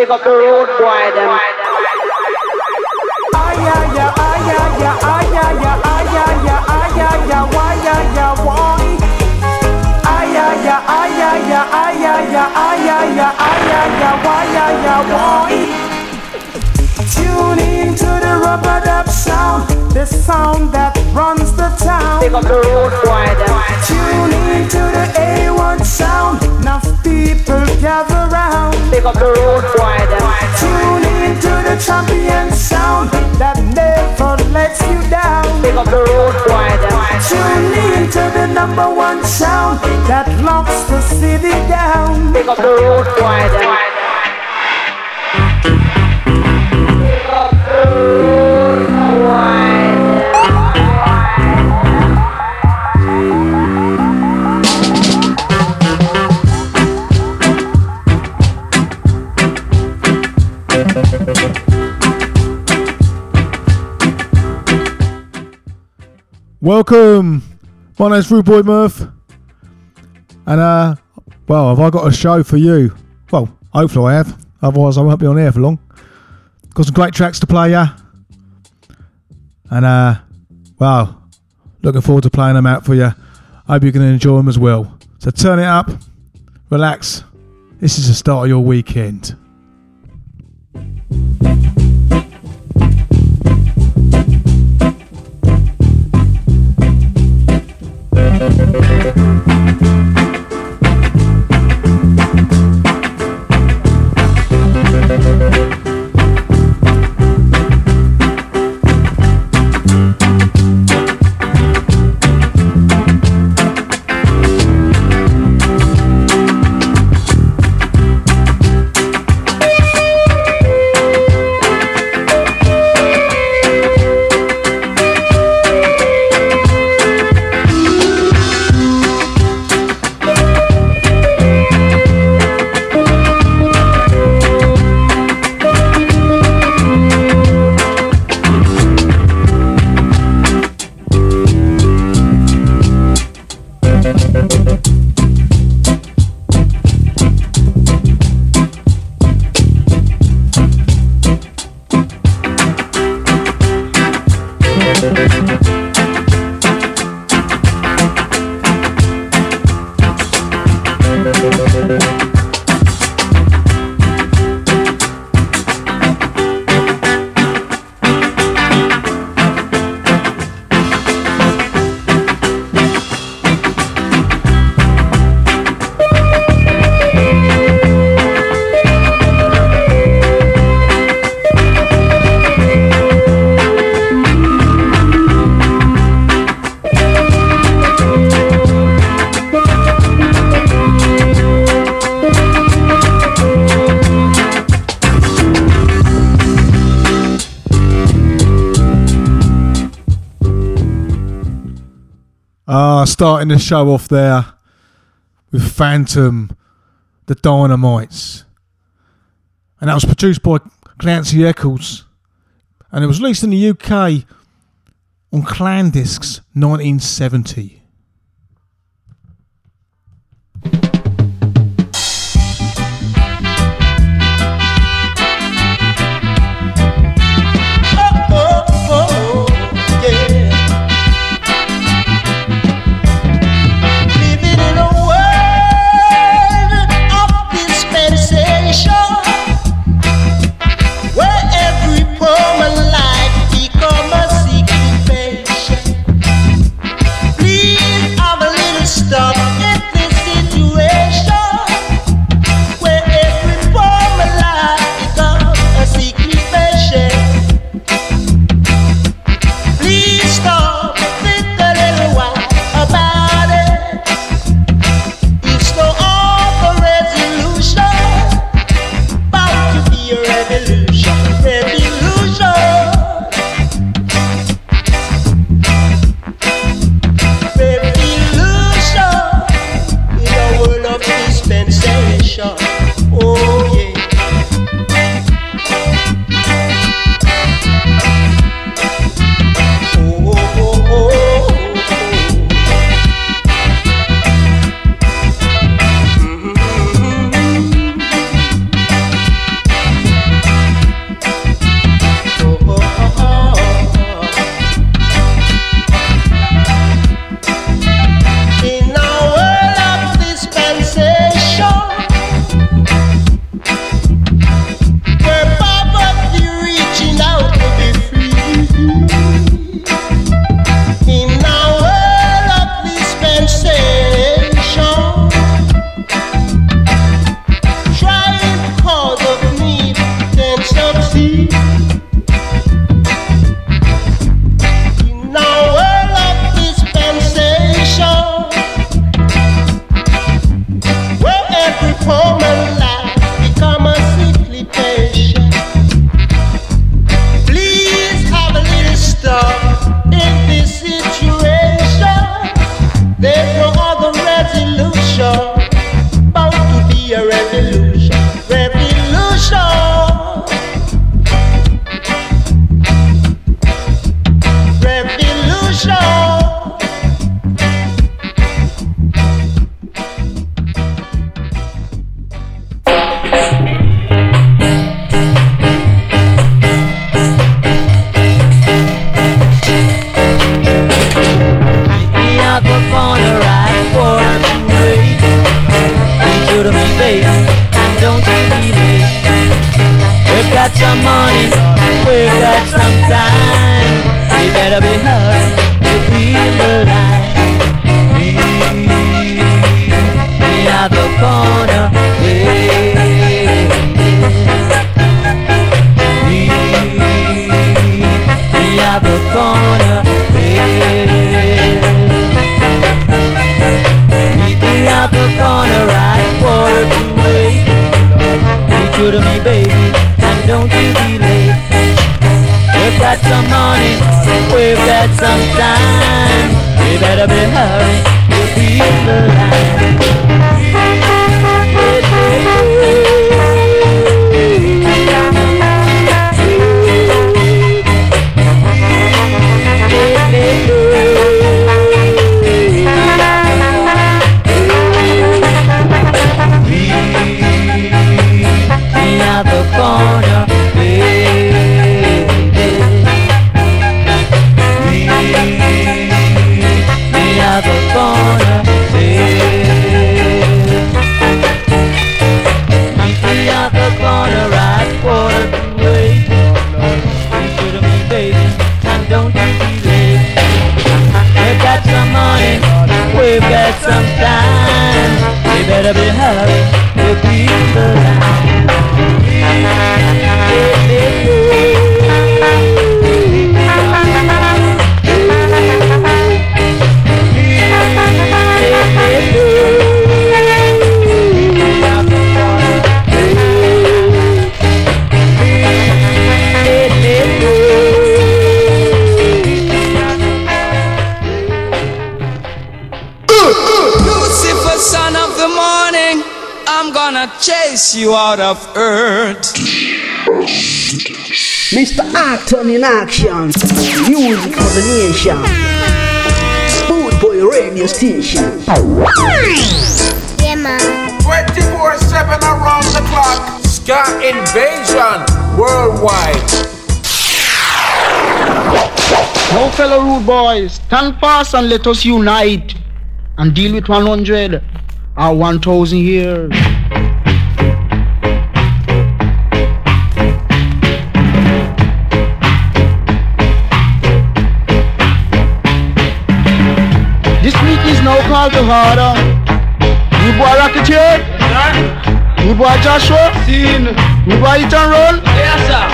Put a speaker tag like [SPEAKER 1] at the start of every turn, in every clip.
[SPEAKER 1] Big up the road boy them.
[SPEAKER 2] Tune in to the rubber dub sound the sound that runs the town
[SPEAKER 1] Big up the road boy.
[SPEAKER 2] Tune in to the A1 sound enough people gather round
[SPEAKER 1] Big up the road boy.
[SPEAKER 2] Tune in to the champion sound that never lets you down.
[SPEAKER 1] Big up the road boy.
[SPEAKER 2] Tune in to the number one sound that locks the city down.
[SPEAKER 1] Big up the road boy them. Big up the road
[SPEAKER 3] Welcome. My name's Rude Boy Murph. And, uh, well, have I got a show for you? Well, hopefully I have. Otherwise, I won't be on air for long. Got some great tracks to play, yeah. And, uh, well, looking forward to playing them out for you. Hope you're going to enjoy them as well. So turn it up, relax. This is the start of your weekend. Starting the show off there with Phantom, the Dynamites. And that was produced by Clancy Eccles. And it was released in the UK on Clan Discs 1970.
[SPEAKER 4] Mr. Acton in action. Music for the nation. Boot Boy Radio Station.
[SPEAKER 5] Yeah, man.
[SPEAKER 6] 24 7 around the clock. Ska invasion worldwide.
[SPEAKER 7] Now, fellow rude boys, stand fast and let us unite and deal with 100 or 1000 years. Is now called to order. You boy Rocketeer? You boy Joshua? Seen. You boy Hit and Run?
[SPEAKER 8] Yes, sir.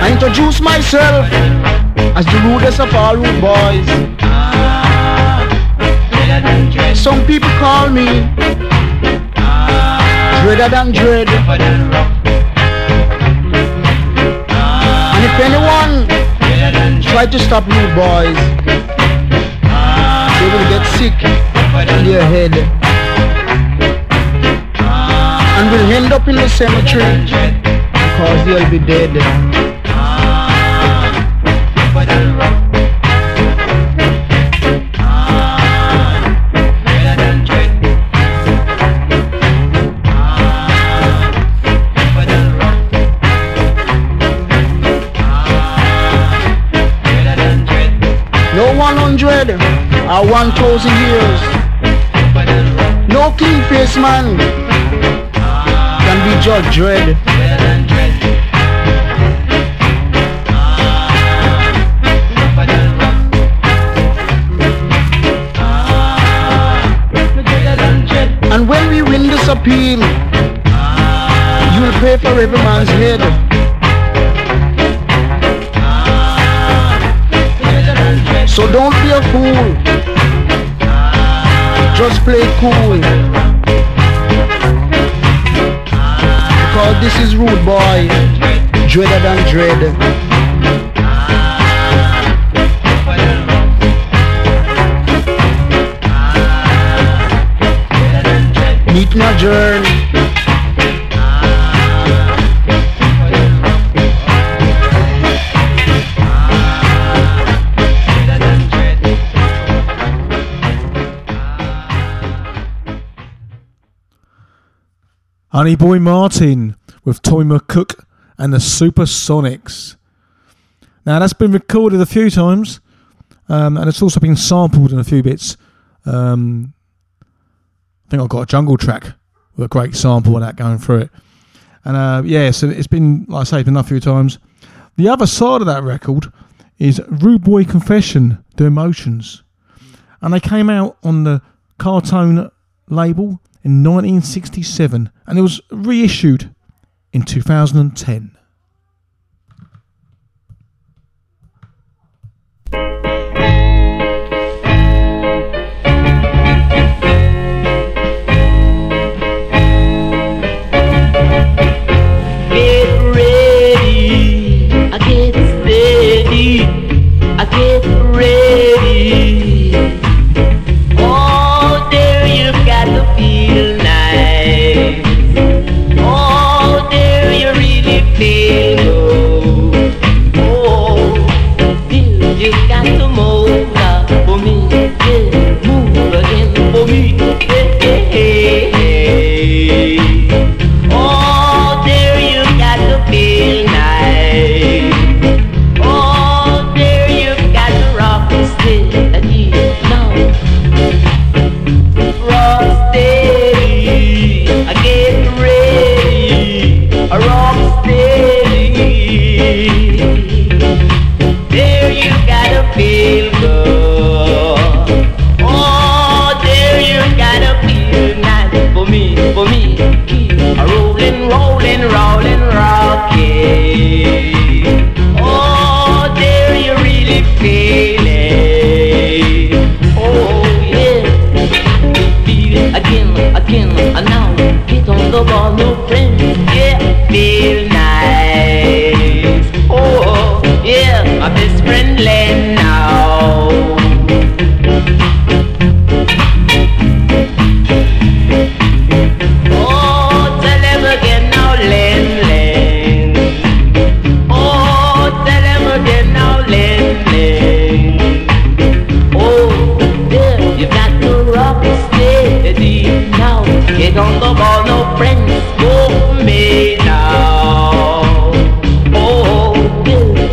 [SPEAKER 7] I introduce myself as the rudest of all rude boys. Some people call me Dreader than Dread. If anyone try to stop rude boys, they will get sick in their head. And will end up in the cemetery because they'll be dead. 100 or 1000 years. No clean face man can be judged Dread. And when we win this appeal, you'll pay for every man's head. So don't Just play cool. Because this is rude boy. Dreader than dread. Meet my
[SPEAKER 3] Honey Boy Martin with Tommy McCook and the Supersonics. Now, that's been recorded a few times, um, and it's also been sampled in a few bits. Um, I think I've got a jungle track with a great sample of that going through it. And uh, yeah, so it's been, like I say, it's been a few times. The other side of that record is Rude Boy Confession, The Emotions. And they came out on the Caltone label in 1967 and it was reissued in 2010.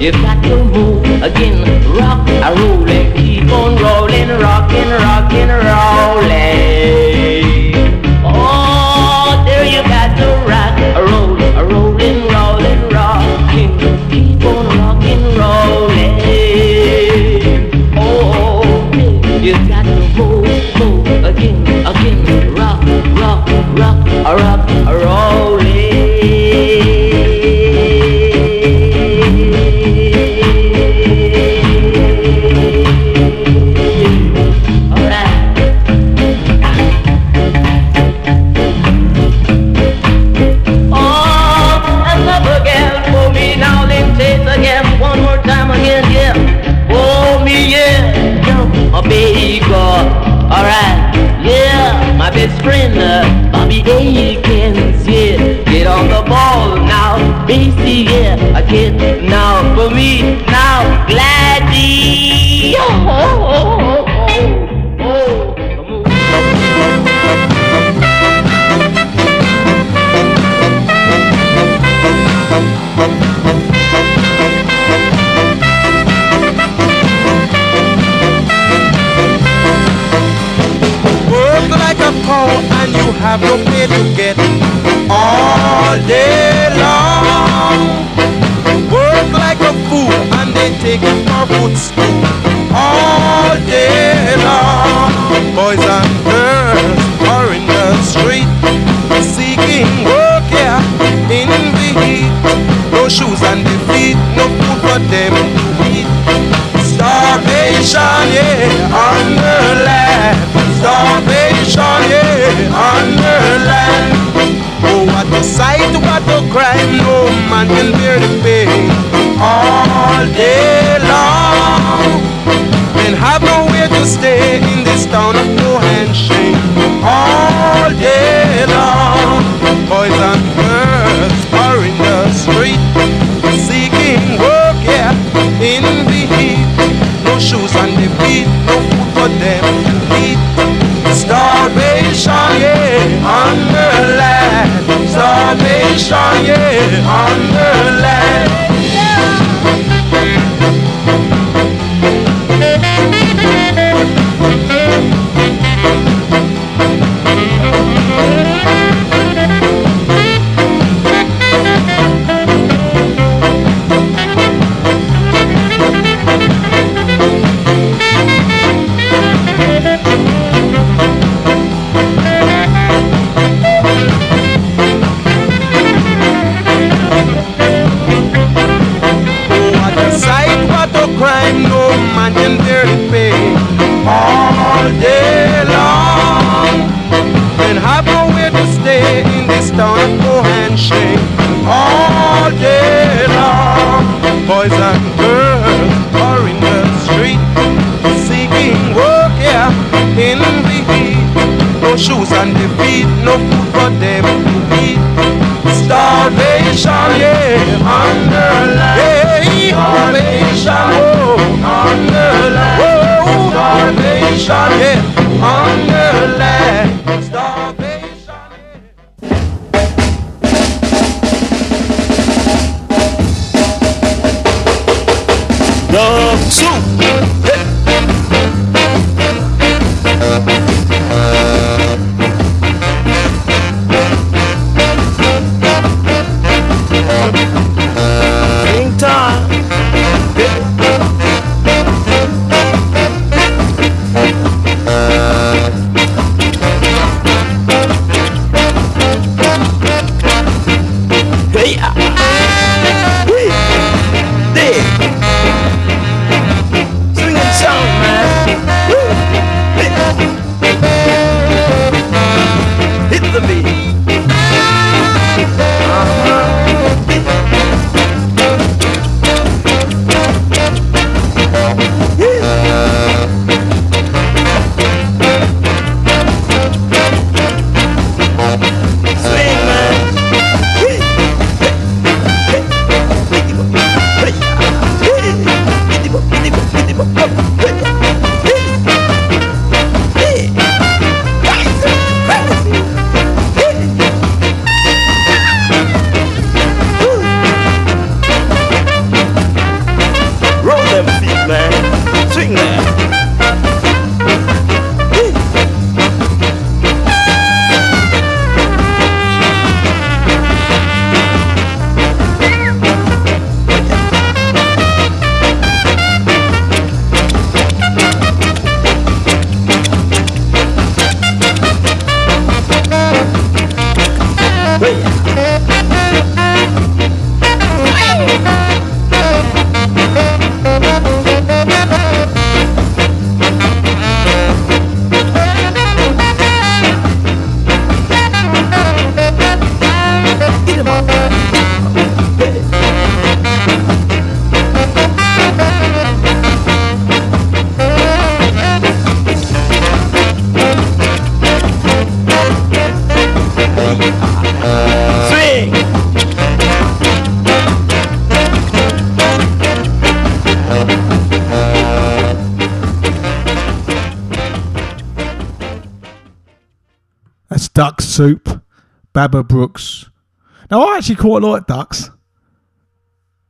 [SPEAKER 9] You've got to move again, rock, I roll and keep on rolling, rock.
[SPEAKER 10] have no pay to get all day long. Work like a fool and they take it for food school. yeah.
[SPEAKER 11] Soup,
[SPEAKER 3] Baba Brooks. Now I actually quite like ducks.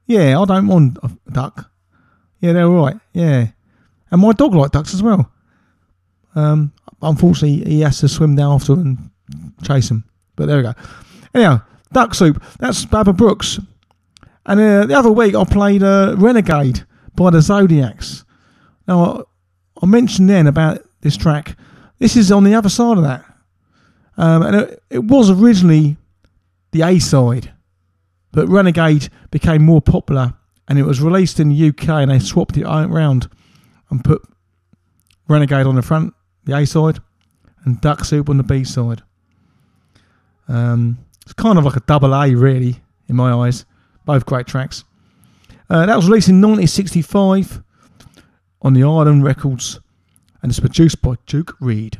[SPEAKER 3] Yeah, I don't want a duck. Yeah, they're all right. Yeah, and my dog likes ducks as well. Um, unfortunately, he has to swim down after and chase them. But there we go. Anyhow, duck soup. That's Baba Brooks. And uh, the other week I played uh, Renegade by the Zodiacs. Now I mentioned then about this track. This is on the other side of that. Um, and it, it was originally the A side, but Renegade became more popular and it was released in the UK and they swapped it around and put Renegade on the front, the A side, and Duck Soup on the B side. Um, it's kind of like a double A, really, in my eyes. Both great tracks. Uh, that was released in 1965 on the Island Records and it's produced by Duke
[SPEAKER 12] Reid.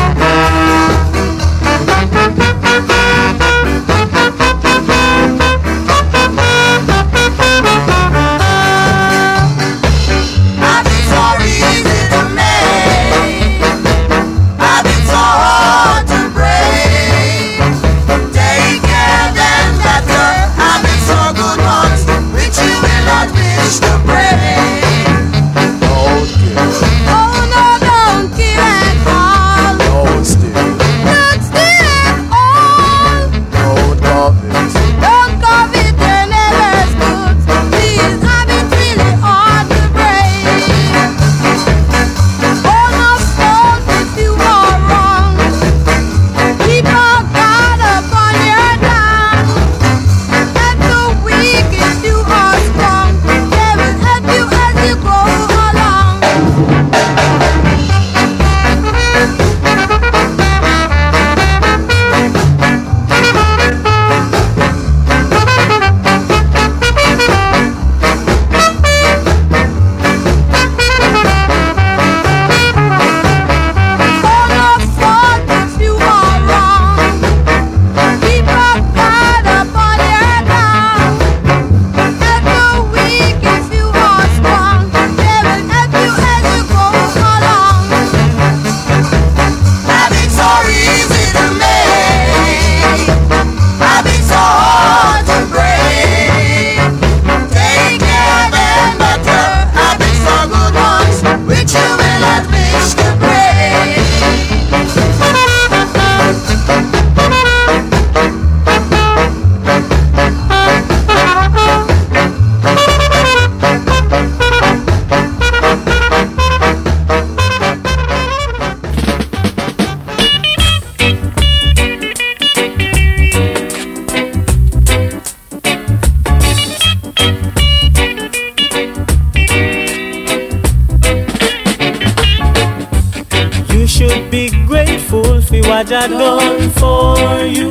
[SPEAKER 12] I done for you.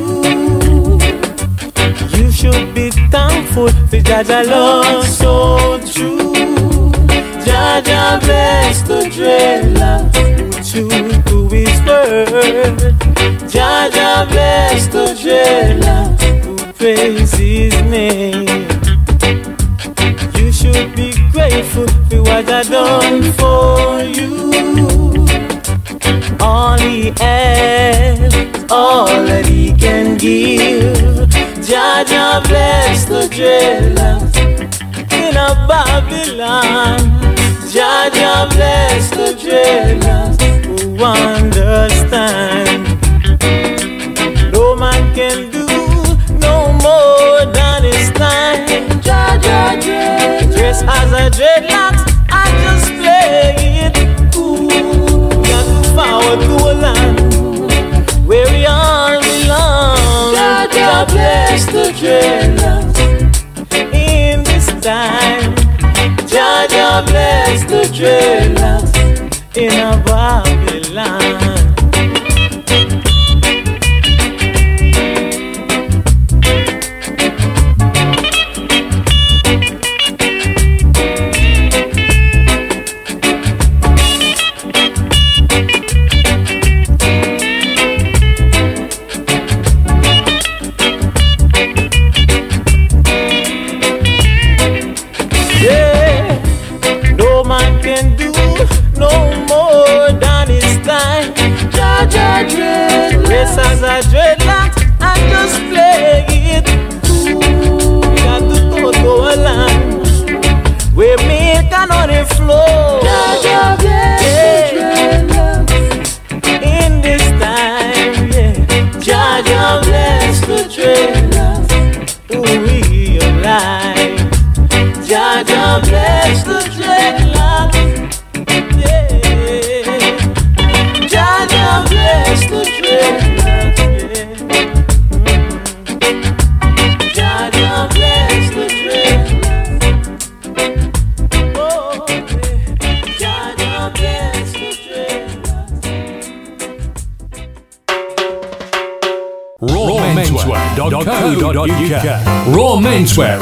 [SPEAKER 12] You should be thankful for Jaja love so true. Jaja bless the dreadlocks to his word. Jaja bless the dreadlocks who praise his name. You should be grateful for what I done bless bless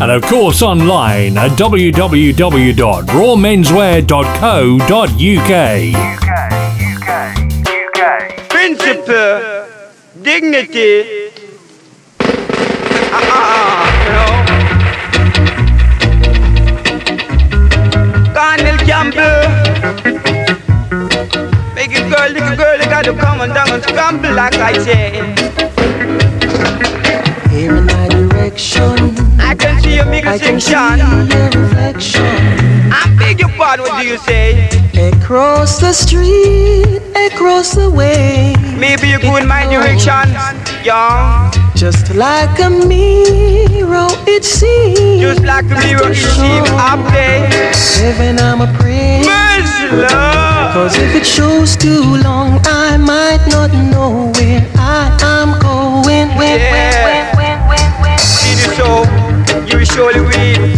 [SPEAKER 13] and of course online at www.rawmenswear.co.uk.
[SPEAKER 14] Principle, dignity. Ah, ah, ah, you know. Cornell Campbell. Make it girl, little girl, you gotta come on down and scramble like I say. Can
[SPEAKER 15] I can see your reflection.
[SPEAKER 14] I beg your pardon, what do you say?
[SPEAKER 15] Across the street, across the way.
[SPEAKER 14] Maybe you go in my direction, yeah.
[SPEAKER 15] Just like a mirror, it seems.
[SPEAKER 14] Just like a mirror, it seems I play.
[SPEAKER 15] Heaven, I'm a prayer.
[SPEAKER 14] Mercy, Lord.
[SPEAKER 15] Cause if it shows too long, I might not know where I am going. When,
[SPEAKER 14] Yeah. The show, you will surely win.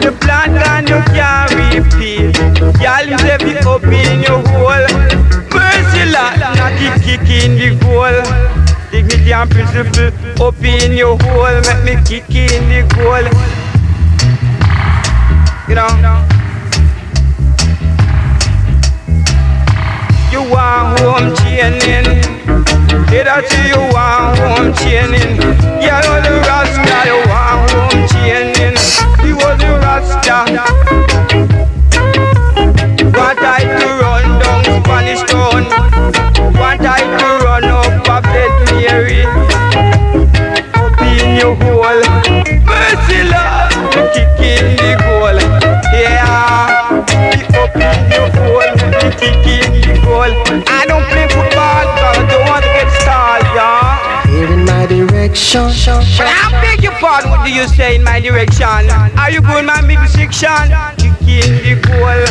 [SPEAKER 14] The plan and you can't repeat. Y'all every up in your hole. Mercy, Lord, not keep kicking the goal. Dignity and principle up in your hole. Make me kick in the goal. You know. You want home chaining. Did I you want home chaining? Yeah, you're the Rasta, you want home Rasta. Want I to run down Spanish town? Want I to run up a bed Mary? Up in your hole. Mercy, Lord, me kick in the goal. Yeah, me up in your hole, me kick in the goal.
[SPEAKER 15] Direction.
[SPEAKER 14] I beg your pardon, what do you say in my direction? Are you going my middle section? Kicking the goal.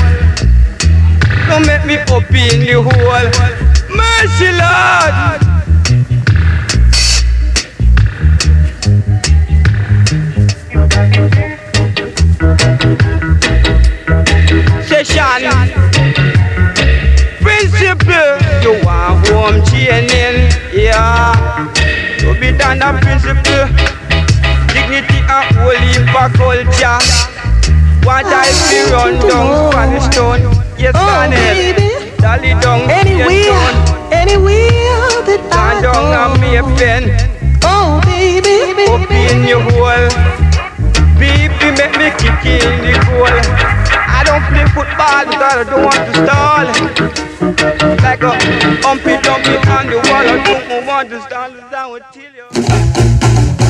[SPEAKER 14] Don't make me up in the hole. Mercy, Lord. Session. Principle. You want home training. Yeah. To be done a principle. Dignity and holy for culture. What I feel run down the stone. Yes,
[SPEAKER 15] Oh,
[SPEAKER 14] Daniel. Eh.
[SPEAKER 15] baby.
[SPEAKER 14] Dolly down.
[SPEAKER 15] Anywhere, anywhere that I
[SPEAKER 14] Stand down and be a pen.
[SPEAKER 15] Oh, baby,
[SPEAKER 14] Up in your hole. Baby, make me kick in the goal. I don't play football because I don't want to stall. Like a humpy dumpy on the wall. I don't want to stand down until you.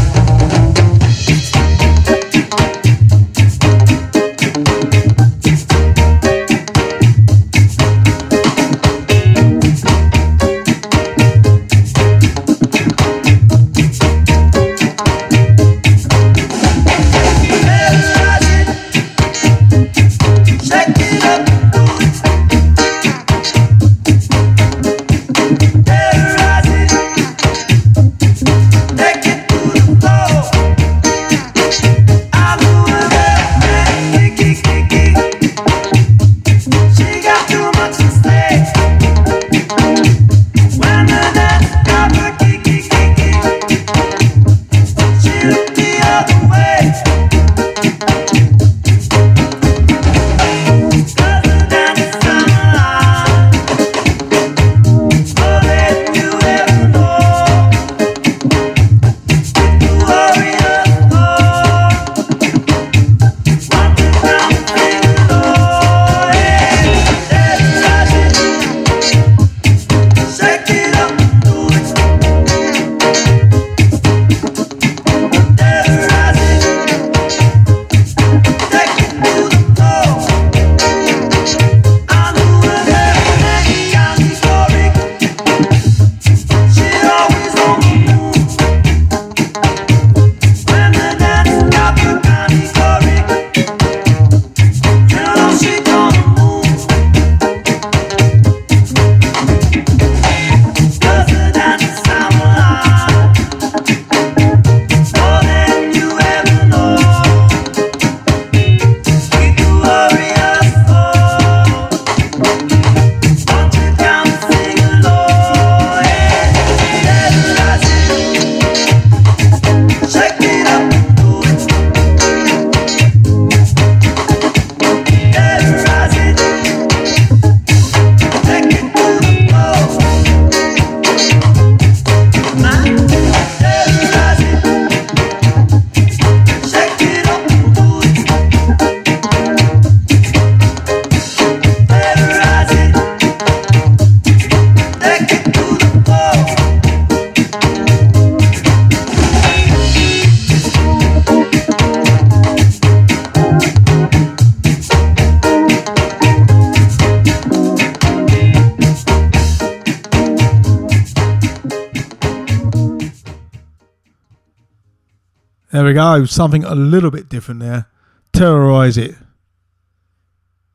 [SPEAKER 3] Something a little bit different there. Terrorise it.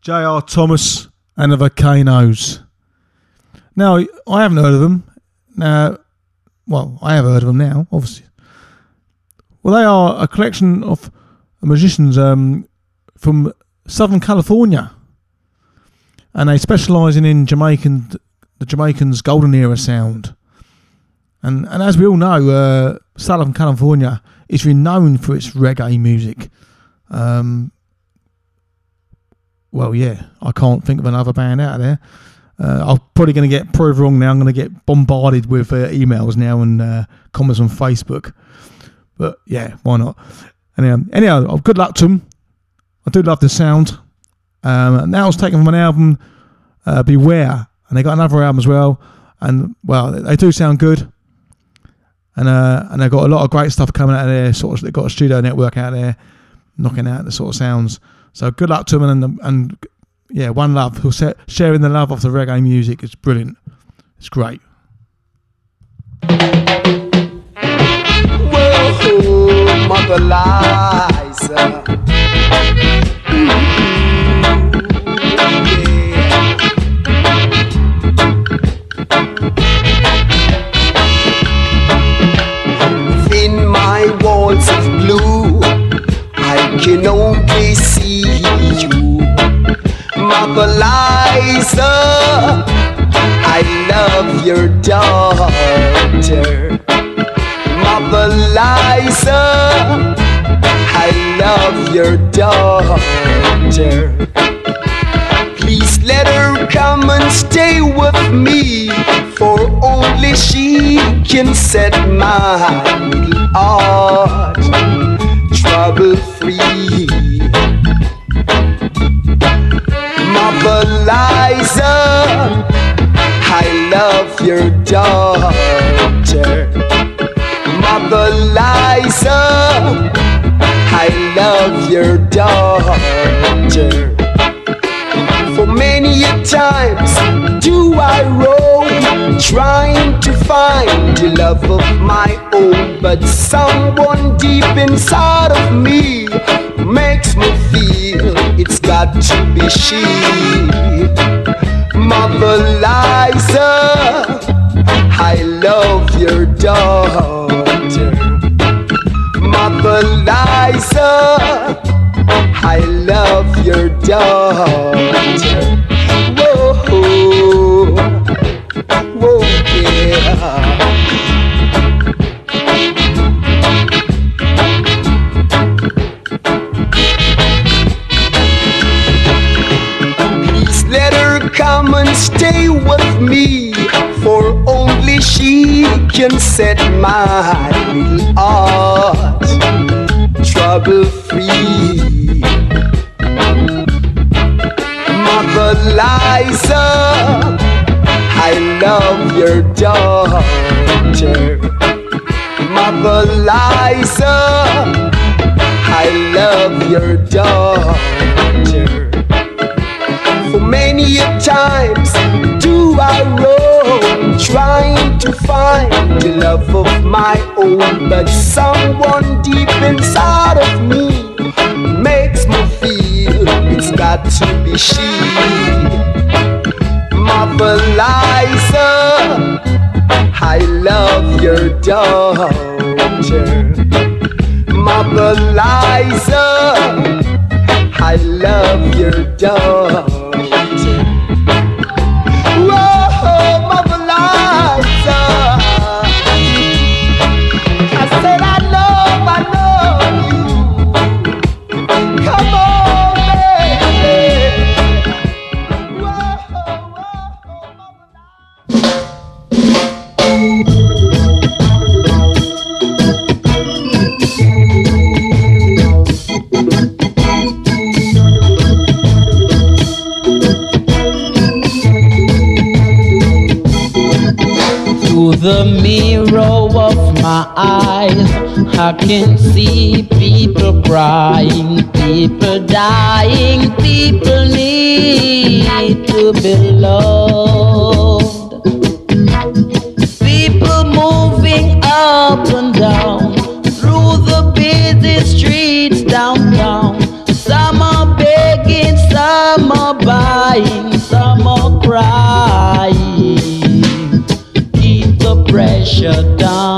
[SPEAKER 3] J.R. Thomas and the Volcanoes. Now, I haven't heard of them. Now, well, I have heard of them now, obviously. Well, they are a collection of musicians um, from Southern California. And they specialise in Jamaican, the Jamaicans' golden era sound. And and as we all know, uh, Southern California is renowned for its reggae music. Um, well, yeah, I can't think of another band out there. Uh, I'm probably going to get proved wrong now. I'm going to get bombarded with uh, emails now and uh, comments on Facebook. But yeah, why not? Anyhow, anyhow, good luck to them. I do love the sound. Um, that was taken from an album, uh, Beware, and they got another album as well. And well, they do sound good and uh, and they've got a lot of great stuff coming out of there. Sort of, they've got a studio network out there, knocking out the sort of sounds. So good luck to them, and and yeah, one love. Sharing the love of the reggae music is brilliant. It's great.
[SPEAKER 14] Whoa,
[SPEAKER 11] Mother. Mother I love your daughter. Mother I love your daughter. Please let her come and stay with me, for only she can set my heart trouble free. Liza, I love your daughter. Liza, I love your daughter. For many a times do I roam, trying to find the love of my own, but someone deep inside of me makes me feel it's to be she. Mother Liza, I love your daughter. Mother Liza, I love your daughter. Can set my little heart trouble free. Mother Liza, I love your daughter. Mother Liza, I love your daughter. For many a times do I trying to find the love of my own, but someone deep inside of me makes me feel it's got to be she. Mother Liza, I love your daughter. Mother Liza, I love your daughter.
[SPEAKER 9] The mirror of my eyes, I can see people crying, people dying, people need to be loved. People moving up and down through the busy streets downtown. Pressure down.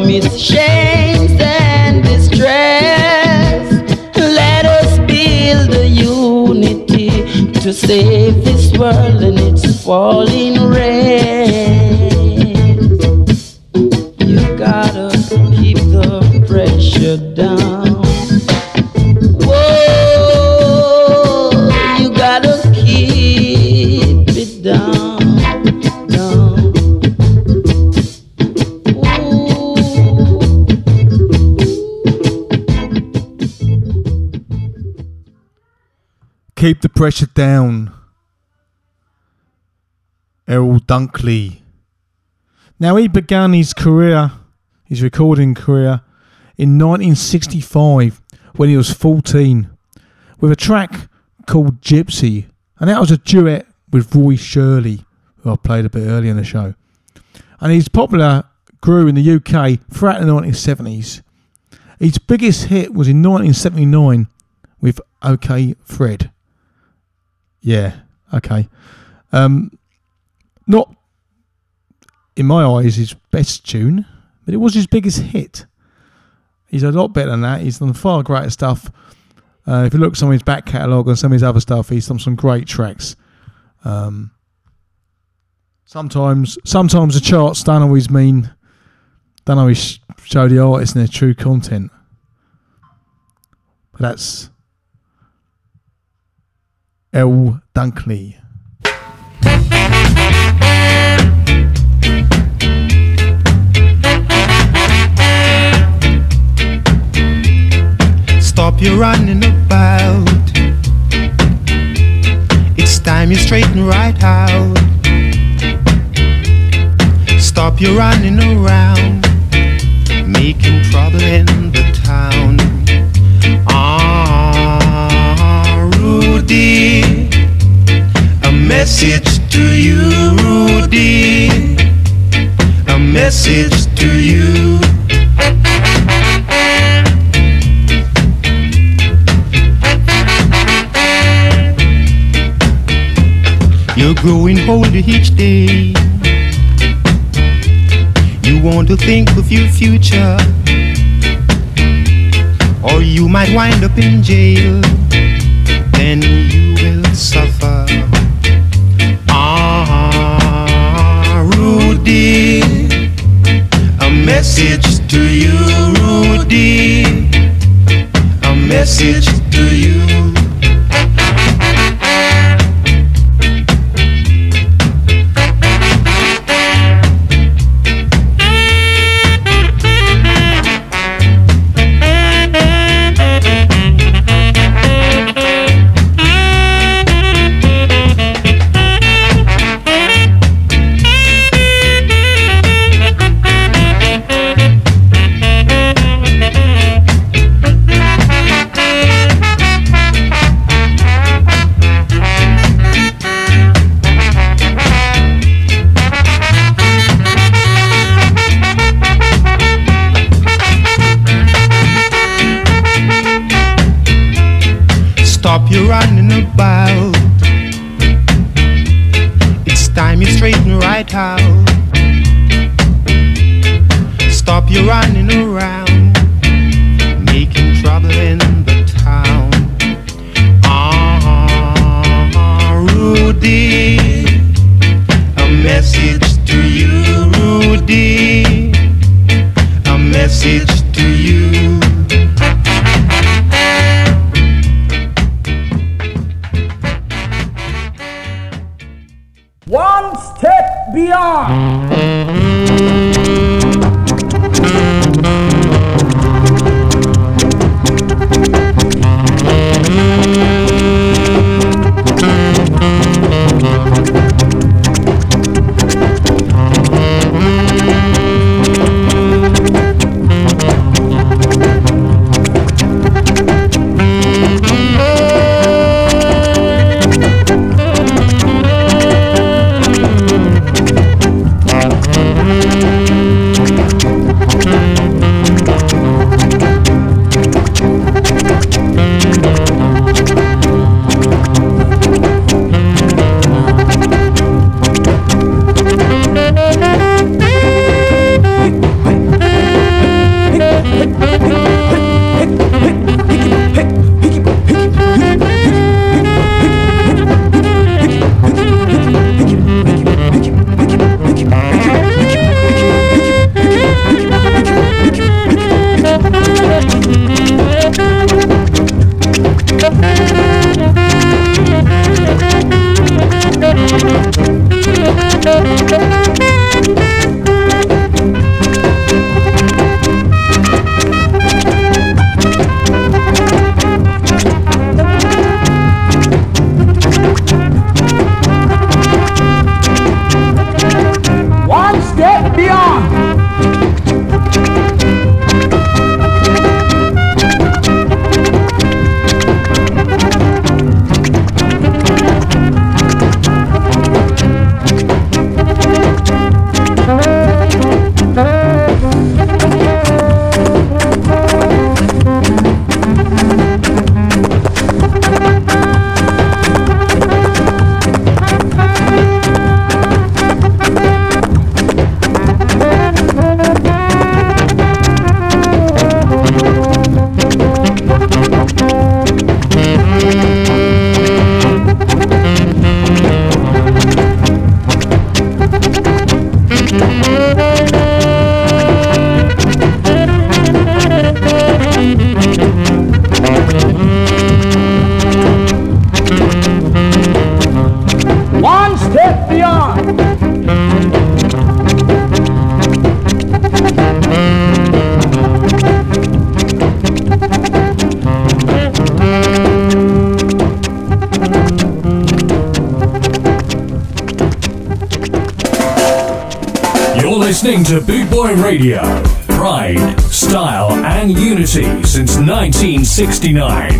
[SPEAKER 9] from shames and distress. Let us build a unity to save this world and its falling rain. Keep the pressure down.
[SPEAKER 3] Errol Dunkley. Now he began his career, his recording career, in 1965 when he was 14 with a track called Gypsy, and that was a duet with Roy Shirley, who I played a bit earlier in the show. And his popular grew in the UK throughout the 1970s. His biggest hit was in 1979 with OK Fred. Yeah, okay. Um, not in my eyes his best tune, but it was his biggest hit. He's a lot better than that. He's done far greater stuff. Uh, if you look at some of his back catalogue and some of his other stuff, he's done some great tracks. Um, sometimes, sometimes the charts don't always mean, don't always show the artist and their true content. But that's Errol Dunkley.
[SPEAKER 16] Stop your running about. It's time you straighten right out. Stop your running around, making trouble in the town. Ah, Rudy, message to you, Rudy, a message to you. You're growing older each day. You want to think of your future, or you might wind up in jail. Then you will suffer. Message to you, Rudy, a message out. Stop your running around, making trouble in the town. Ah, Rudy, a message to you, Rudy, a message
[SPEAKER 13] 1969.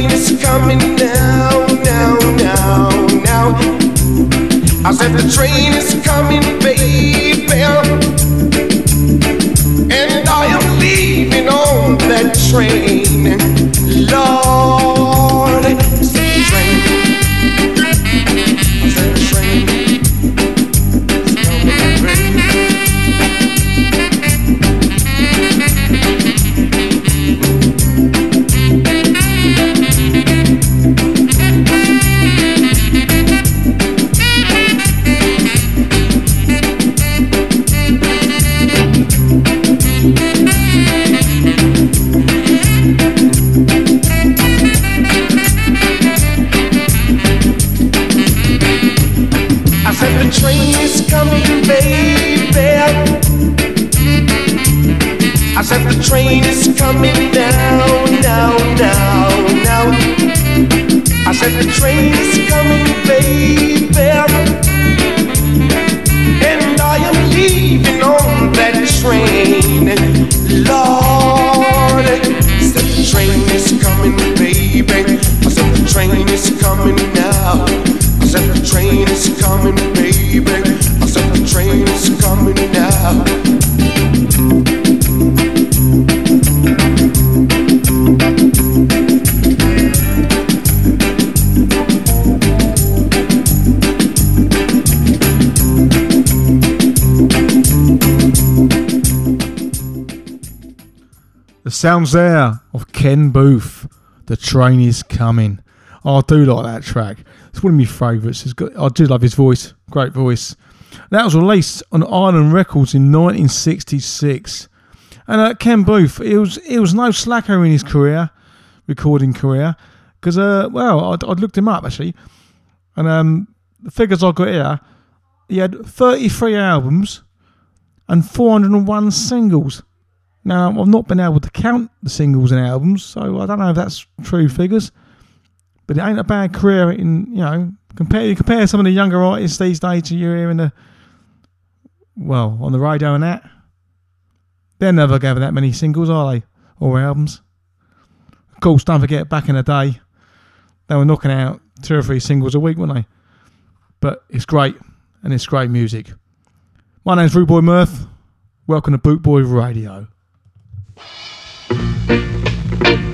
[SPEAKER 16] Train is coming now, now, now, now. I said the train is coming, baby. And I am leaving on that train,
[SPEAKER 3] sounds there of Ken Boothe. The train is coming. Oh, I do like that track. It's one of my favourites. I do love his voice. Great voice. That was released on Island Records in 1966. And uh, Ken Boothe, it was it was no slacker in his career, recording career, because uh, well, I'd, I'd looked him up actually, and um, the figures I got here, he had 33 albums and 401 singles. Now, I've not been able to count the singles and albums, so I don't know if that's true figures. But it ain't a bad career in, you know, compare you compare some of the younger artists these days to you hear in the well, on the radio and that. They're never giving that many singles, are they? Or albums. Of course, don't forget back in the day, they were knocking out two or three singles a week, weren't they? But it's great, and it's great music. My name's Rude Boy Murph. Welcome to Boot Boy Radio
[SPEAKER 9] thank you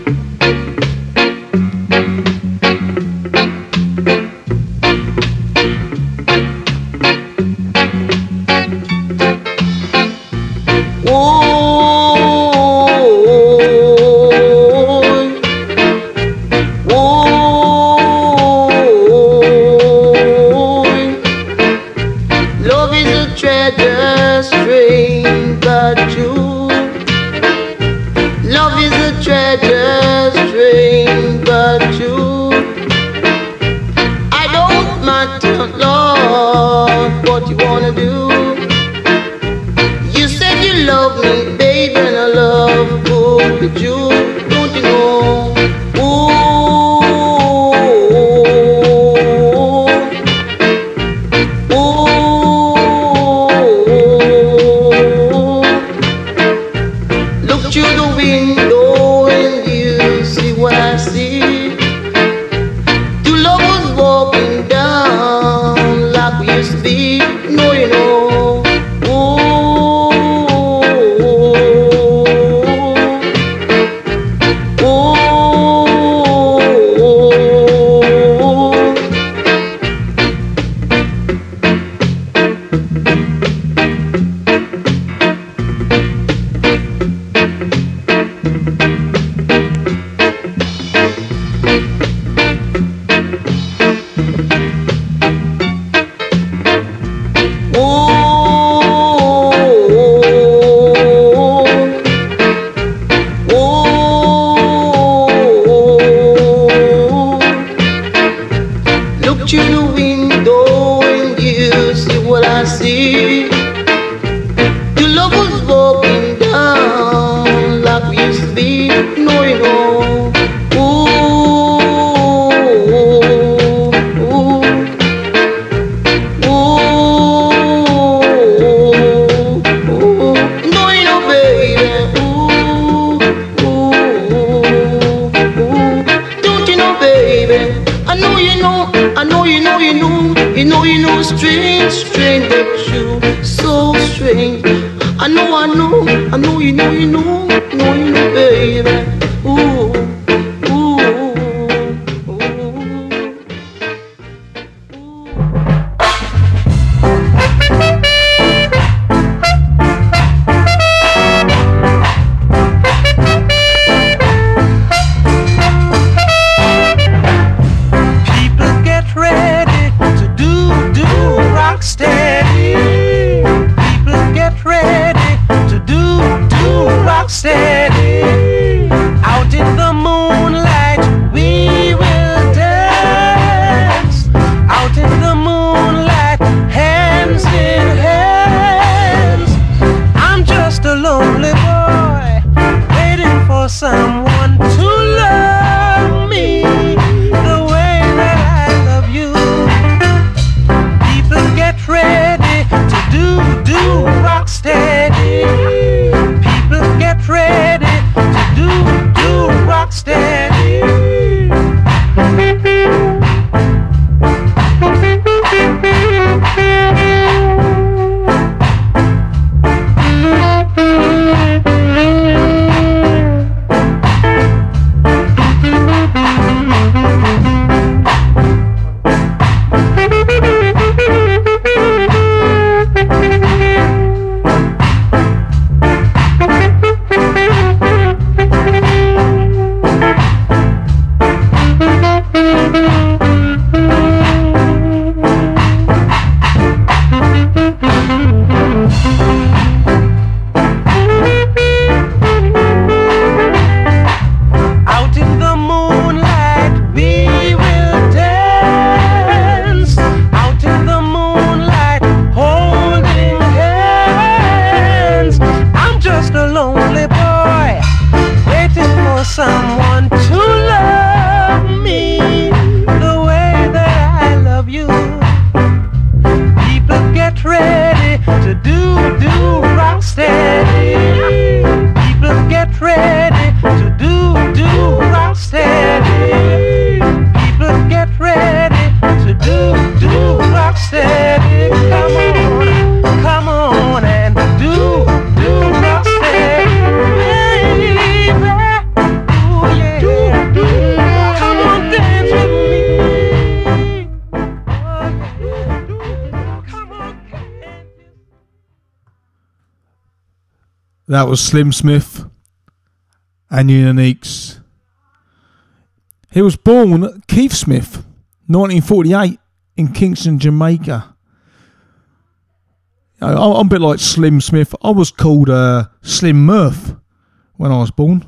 [SPEAKER 11] That
[SPEAKER 3] was Slim Smith and Uniques. He was born Keith Smith, 1948, in Kingston, Jamaica. I'm a bit like Slim Smith. I was called uh, Slim Murph when I was born.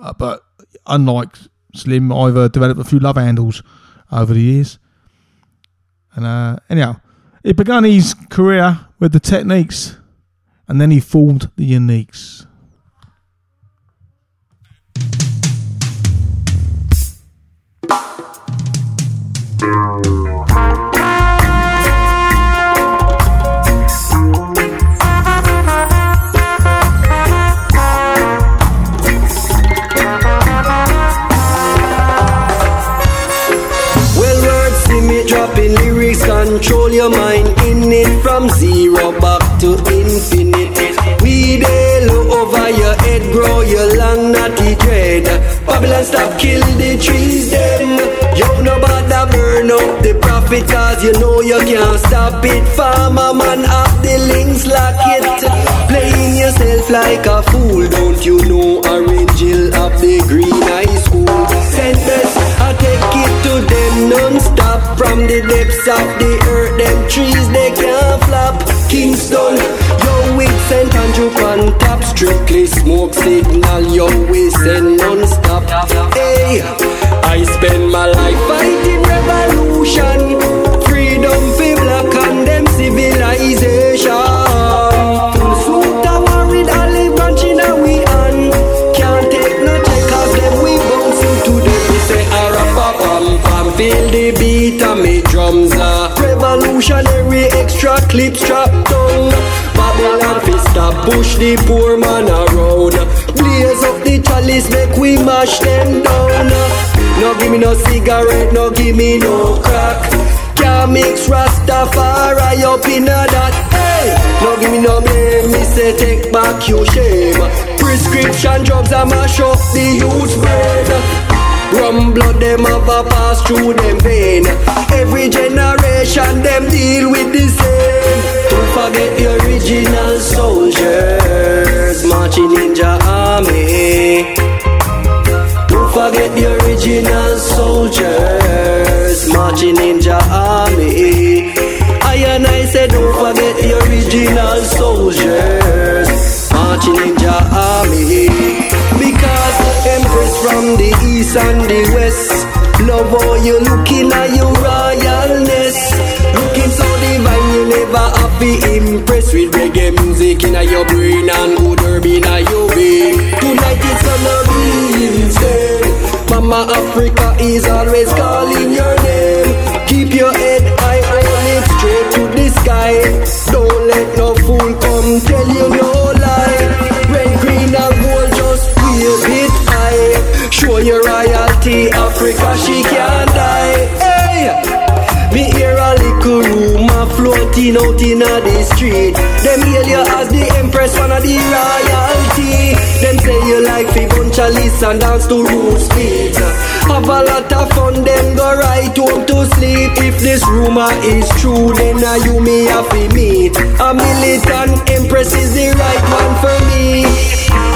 [SPEAKER 3] Uh, but unlike Slim, I've uh, developed a few love handles over the years. And uh, anyhow, he began his career with the Techniques and then he formed the Uniques.
[SPEAKER 17] Well, words see me dropping lyrics, control your mind in it from zero back to infinite. We low over your head, grow your long natty dread. Babylon stop kill the trees, them. You about that burn up the profit, cause you know you can't stop it. Farmer man up the links lock it. Playing yourself like a fool, don't you know? Orange Hill up the green high school. Best, I take it to them non-stop From the depths of the earth Them trees they can't flop Kingston, yo with St. Andrew on top Strictly smoke signal, yo we send non-stop. Hey, I spend my life fighting revolution. Freedom for black and them civilization. And Feel the beat and me drums uh. a Revolutionary extra clip strap down. Babylon fi stop push the poor man around. Blaze up the chalice make we mash them down. No give me no cigarette, no give me no crack. Can't mix Rastafari up in a that Hey, No give me no blame, me say take back your shame. Prescription drugs I mash up the youth brain. Rum blood them have a pass through them vein. Every generation them deal with the same. Don't forget the original soldiers marching in ninja army. Don't forget the original soldiers marching in ninja army. I and I said don't forget the original soldiers the east and the west. Love how you looking at your royalness. Looking so divine you never have to impress With reggae music in your brain and good herb in your vein Tonight it's gonna be insane. Mama Africa is always calling your name. Keep your head high, hold it straight to the sky. Don't let no fool come tell you no Show your royalty, Africa she can't die Hey! Me hear a little rumor floating out in the street. Them hail you as the empress, one of the royalty. Them say you like fi bunch of lists and dance to roots beat. Have a lot of fun, them go right home to sleep. If this rumor is true, then now you me have to meet. A militant empress is the right one for me.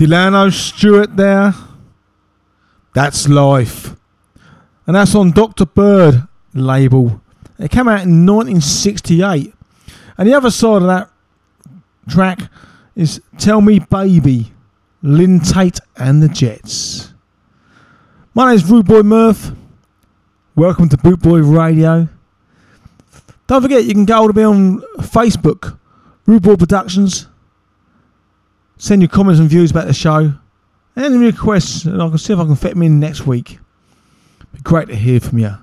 [SPEAKER 9] Delano Stewart there. That's life. And that's on Dr. Bird label. It came out in 1968. And the other side of that track is Tell Me Baby, Lyn Taitt and the Jets. My name is Rude Boy Murph. Welcome to Boot Boy Radio. Don't forget, you can go to me on Facebook, Rude Boy Productions. Send your comments and views about the show any requests, and I can see if I can fit them in next week. Be great to hear from you.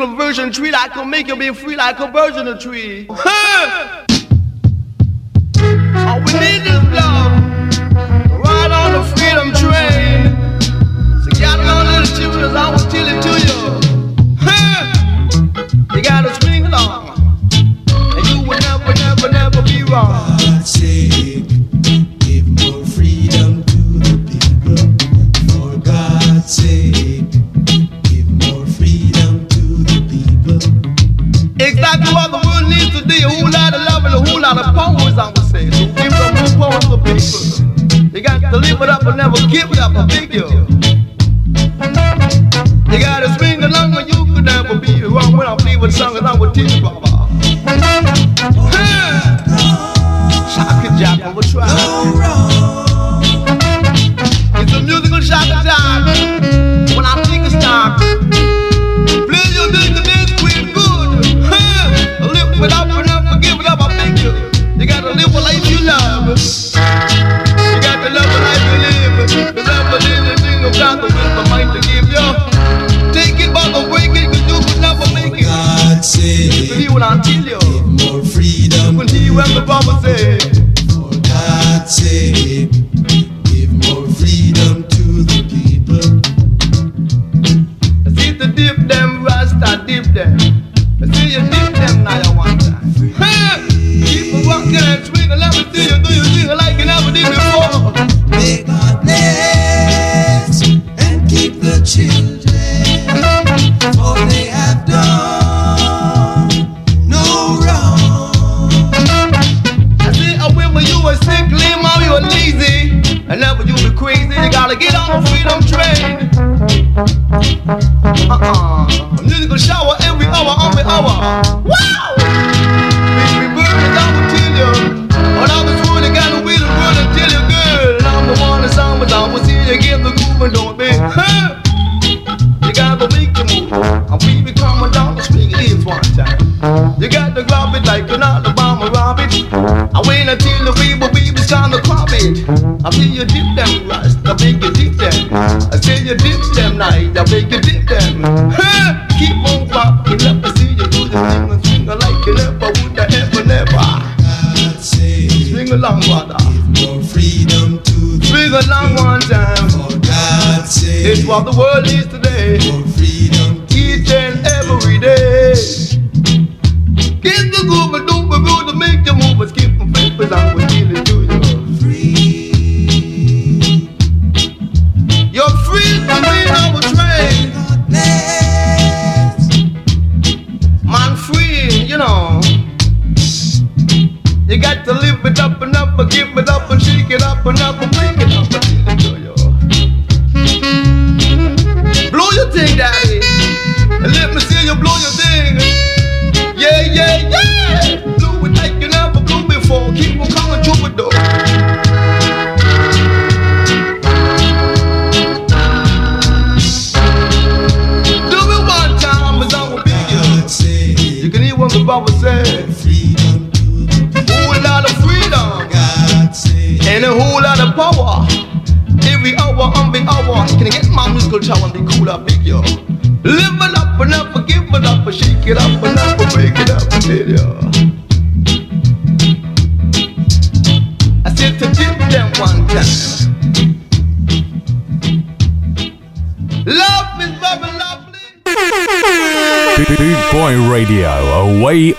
[SPEAKER 18] conversion tree like
[SPEAKER 19] a make you be free like a virgin tree. I feel you dip them lust, I make you dip them. I see you dip them night, I make you dip them. Keep on rocking, let me see you do the thing and swing like you never would, I ever, never. I'd swing along, brother.
[SPEAKER 11] Give more freedom to the
[SPEAKER 19] Swing along one time.
[SPEAKER 11] For God's sake,
[SPEAKER 19] it's what the world needs. today.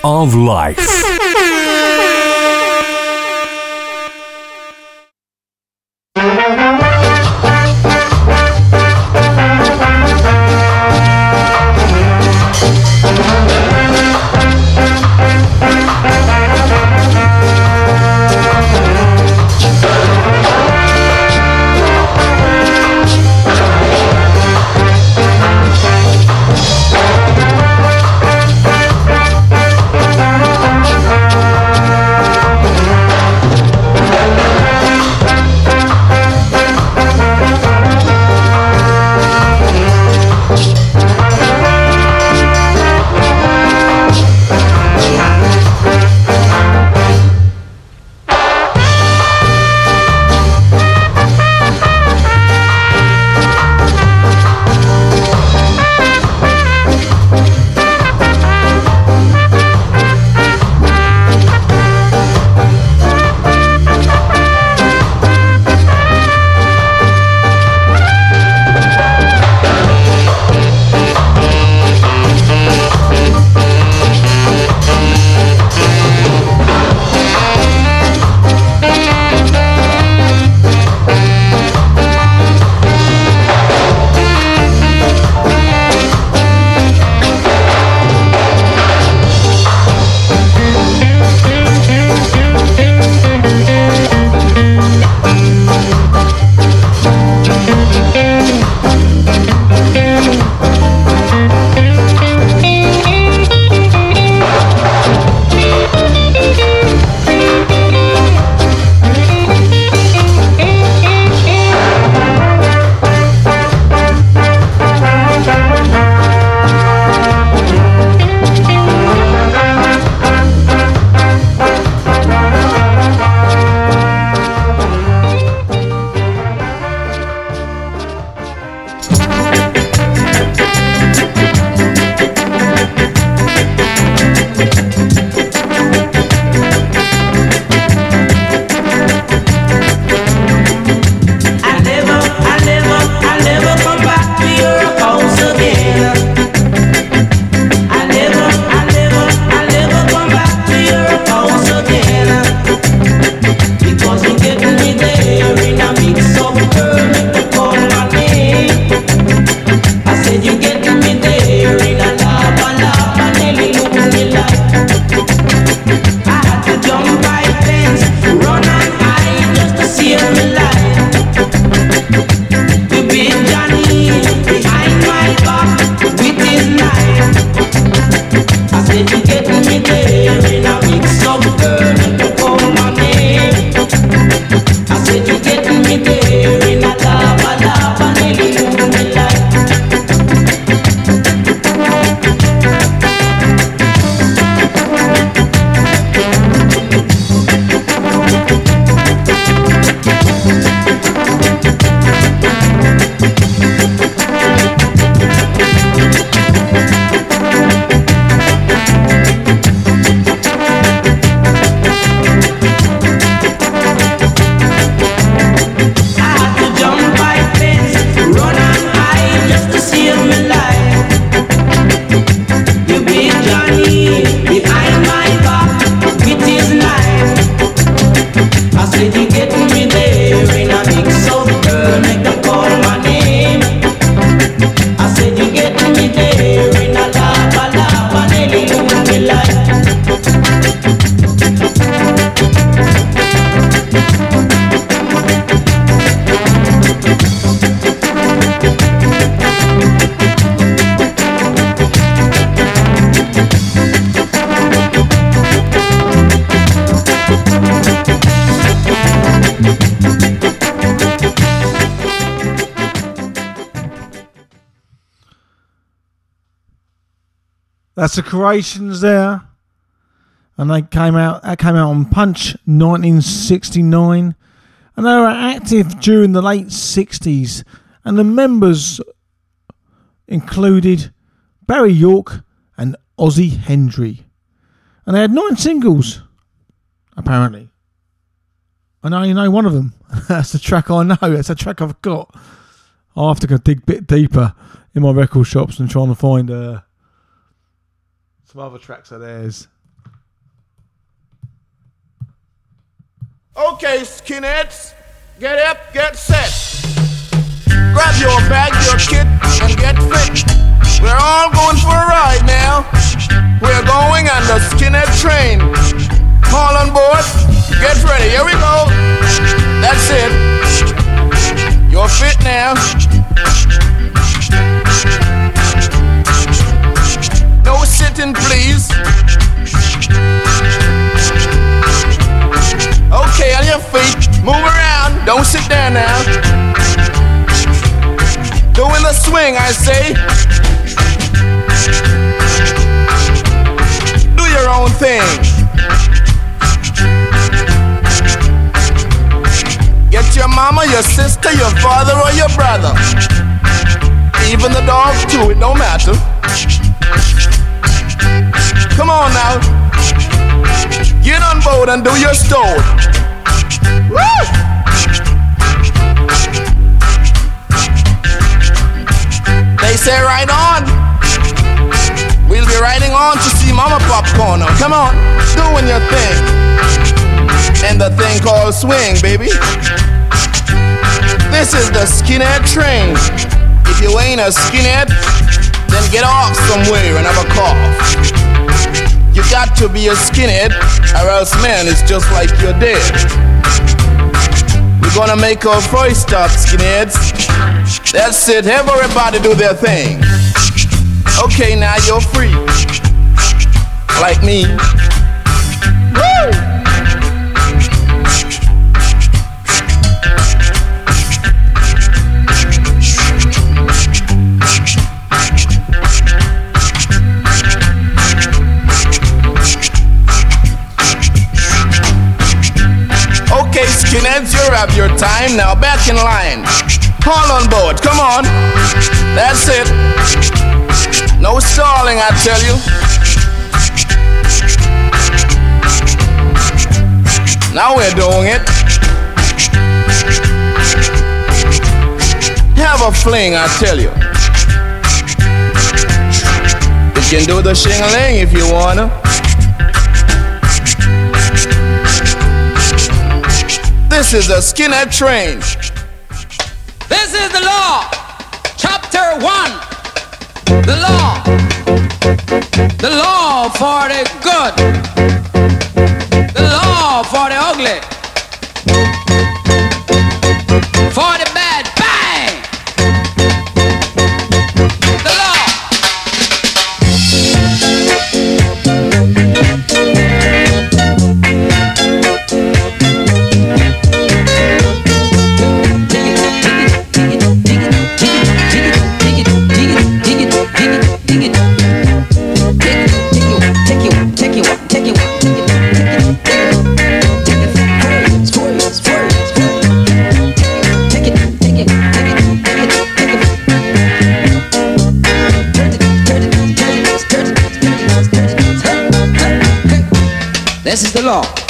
[SPEAKER 19] of
[SPEAKER 13] life.
[SPEAKER 3] Creations there. And they came out that came out on Punch 1969. And they were active during the late 60s. And the members included Barry York and Ozzie Hendry. And they had nine singles, apparently. I only know one of them. That's the track I know. That's the track I've got. I'll have to go dig a bit deeper in my record shops and trying to find uh, some other tracks of theirs.
[SPEAKER 20] Okay, skinheads, get up, get set. Grab your bag, your kit, and get fit. We're all going for a ride now. We're going on the skinhead train. All on board, get ready, here we go. That's it. You're fit now. Your father, or your brother. Even the dog, too, it don't matter. Come on now. Get on board and do your story. Woo! They say right on. We'll be riding on to see Mama Popcorn. Come on, doing your thing. And the thing called swing, baby. This is the skinhead train. If you ain't a skinhead, then get off somewhere and have a cough. You got to be a skinhead, or else, man, it's just like you're dead. We're gonna make our voice stop, skinheads. That's it, everybody do their thing. Okay, now you're free. Like me. Time. Now back in line. All on board, come on. That's it. No stalling, I tell you. Now we're doing it. Have a fling, I tell you. You can do the shingling if you wanna. This is a skinhead train.
[SPEAKER 21] This is the law. Chapter 1. The law. The law for the good. This is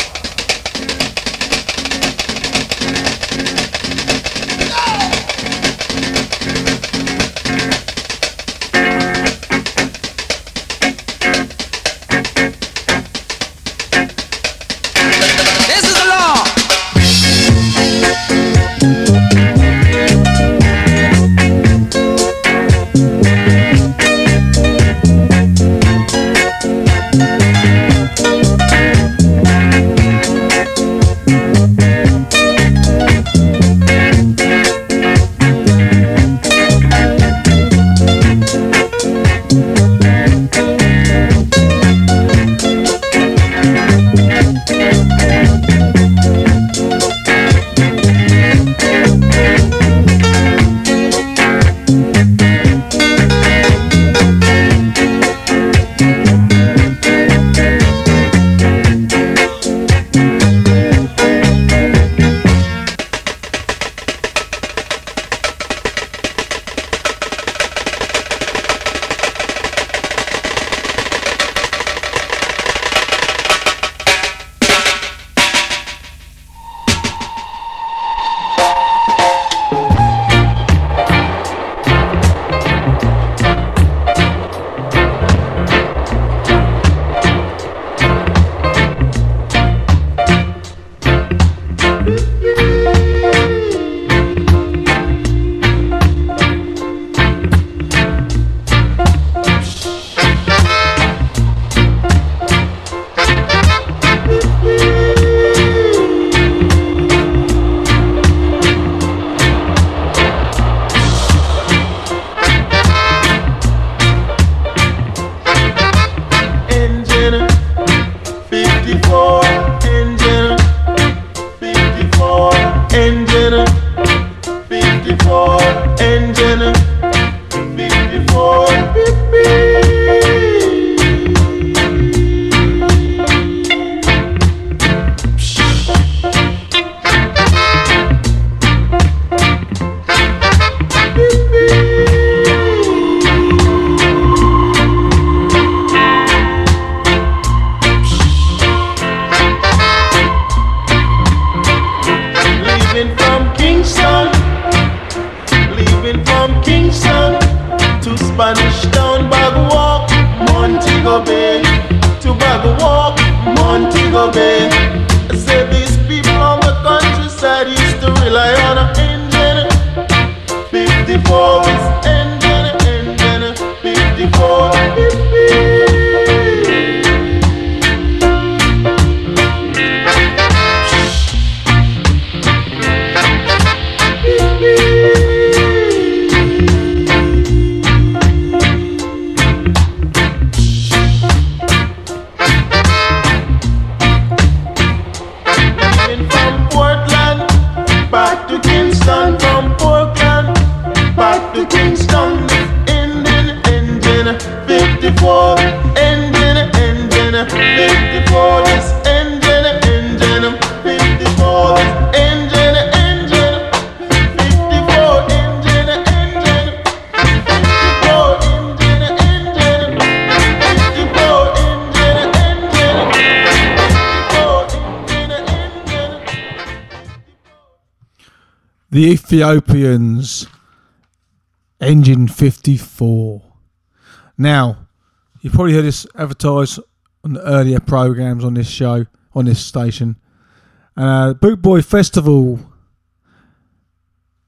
[SPEAKER 3] Ethiopians, Engine 54. Now, you've probably heard this advertised on the earlier programs on this show, on this station. Uh, Boot Boy Festival.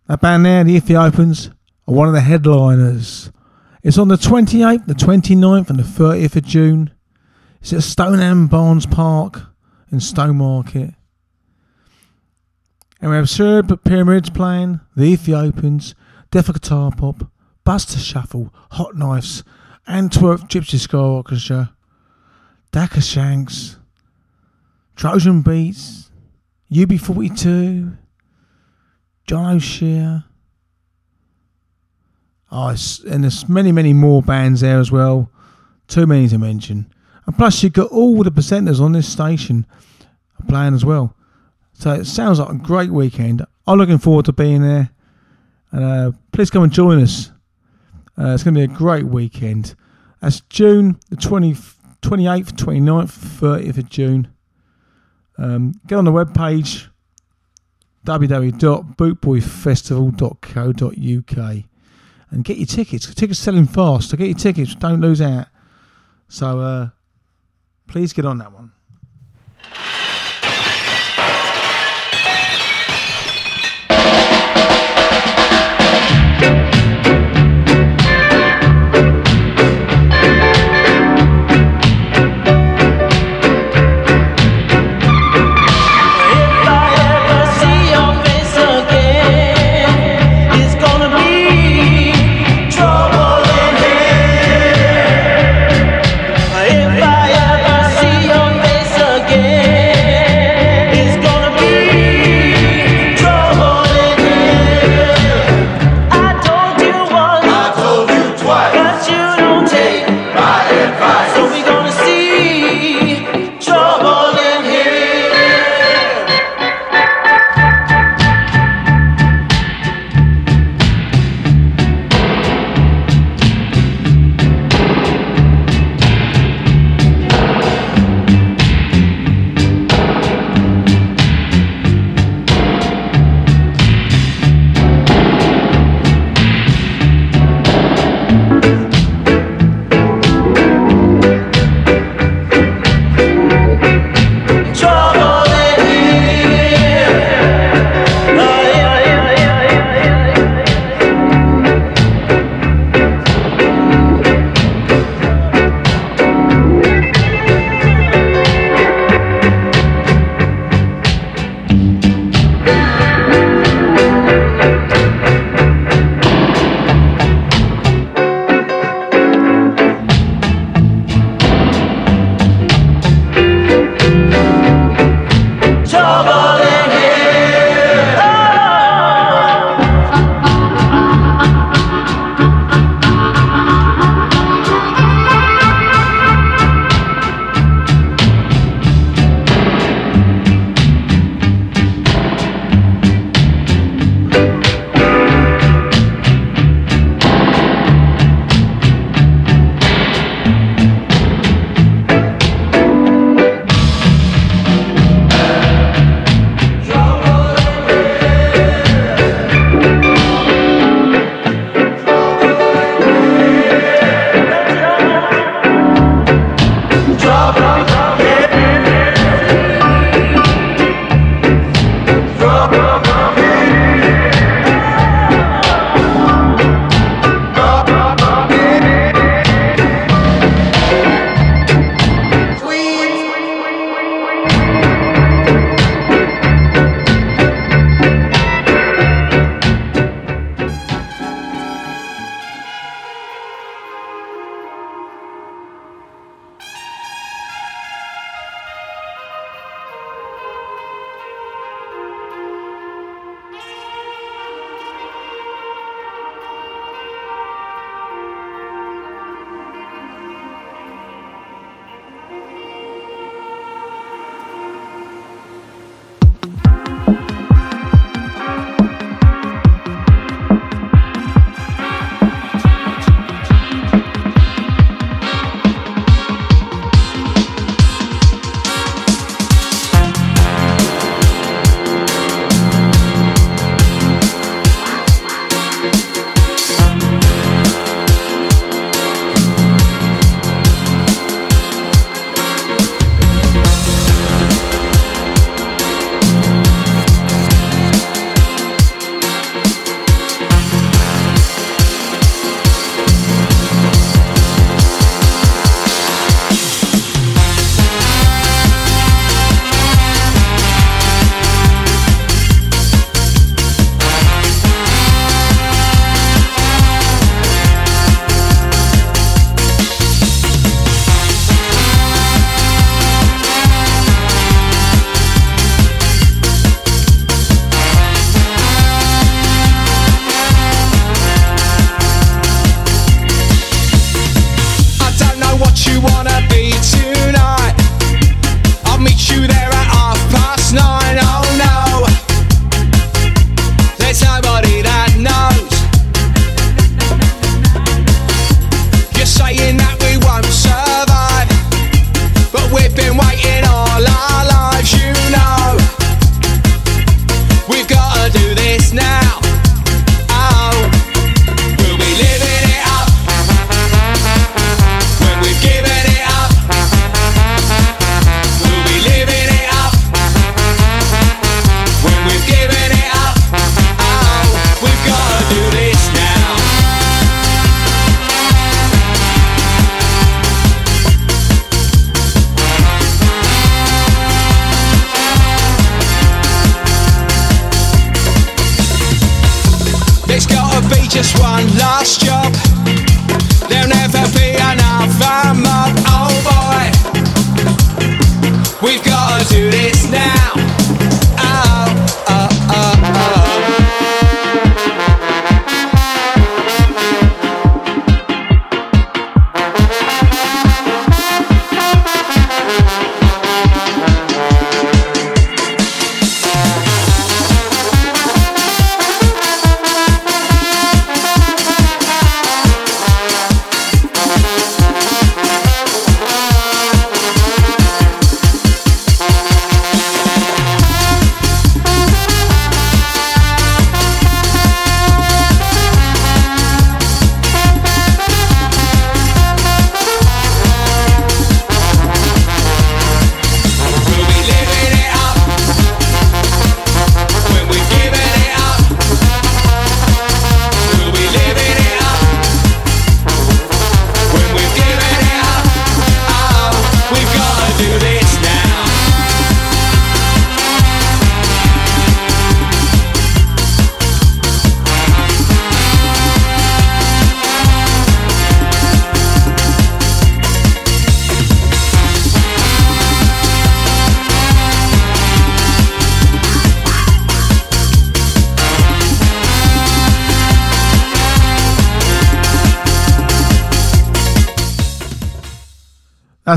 [SPEAKER 3] That band there, the Ethiopians, are one of the headliners. It's on the 28th, the 29th, and the 30th of June. It's at Stonham Barns Park in Stowmarket. And we have Sir Pyramids playing, the Ethiopians, Deaf Guitar Pop, Buster Shuffle, Hot Knives, Antwerp Gipsy-Ska Orchestra, Dakka Skanks, Trojan Beats, UB42, John O'Shea. Oh, and there's many, many more bands there as well. Too many to mention. And plus, you've got all the presenters on this station playing as well. So it sounds like a great weekend. I'm looking forward to being there. And uh, please come and join us. Uh, it's going to be a great weekend. That's June the 20, 28th, 29th, 30th of June. Um, get on the webpage www.bootboyfestival.co.uk and get your tickets. Tickets selling fast. So get your tickets. Don't lose out. So uh, please get on that one.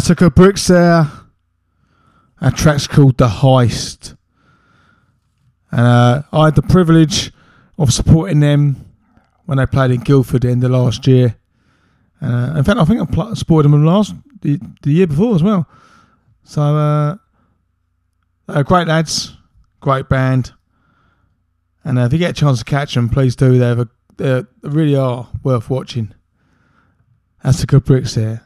[SPEAKER 3] That's a bricks there. That track's called The Heist. And uh, I had the privilege of supporting them when they played in Guildford in the last year. Uh, in fact, I think I pl- supported them last the, the year before as well. So, uh, they're great lads, great band. And uh, if you get a chance to catch them, please do. They're, a- they really are worth watching. That's the good bricks there.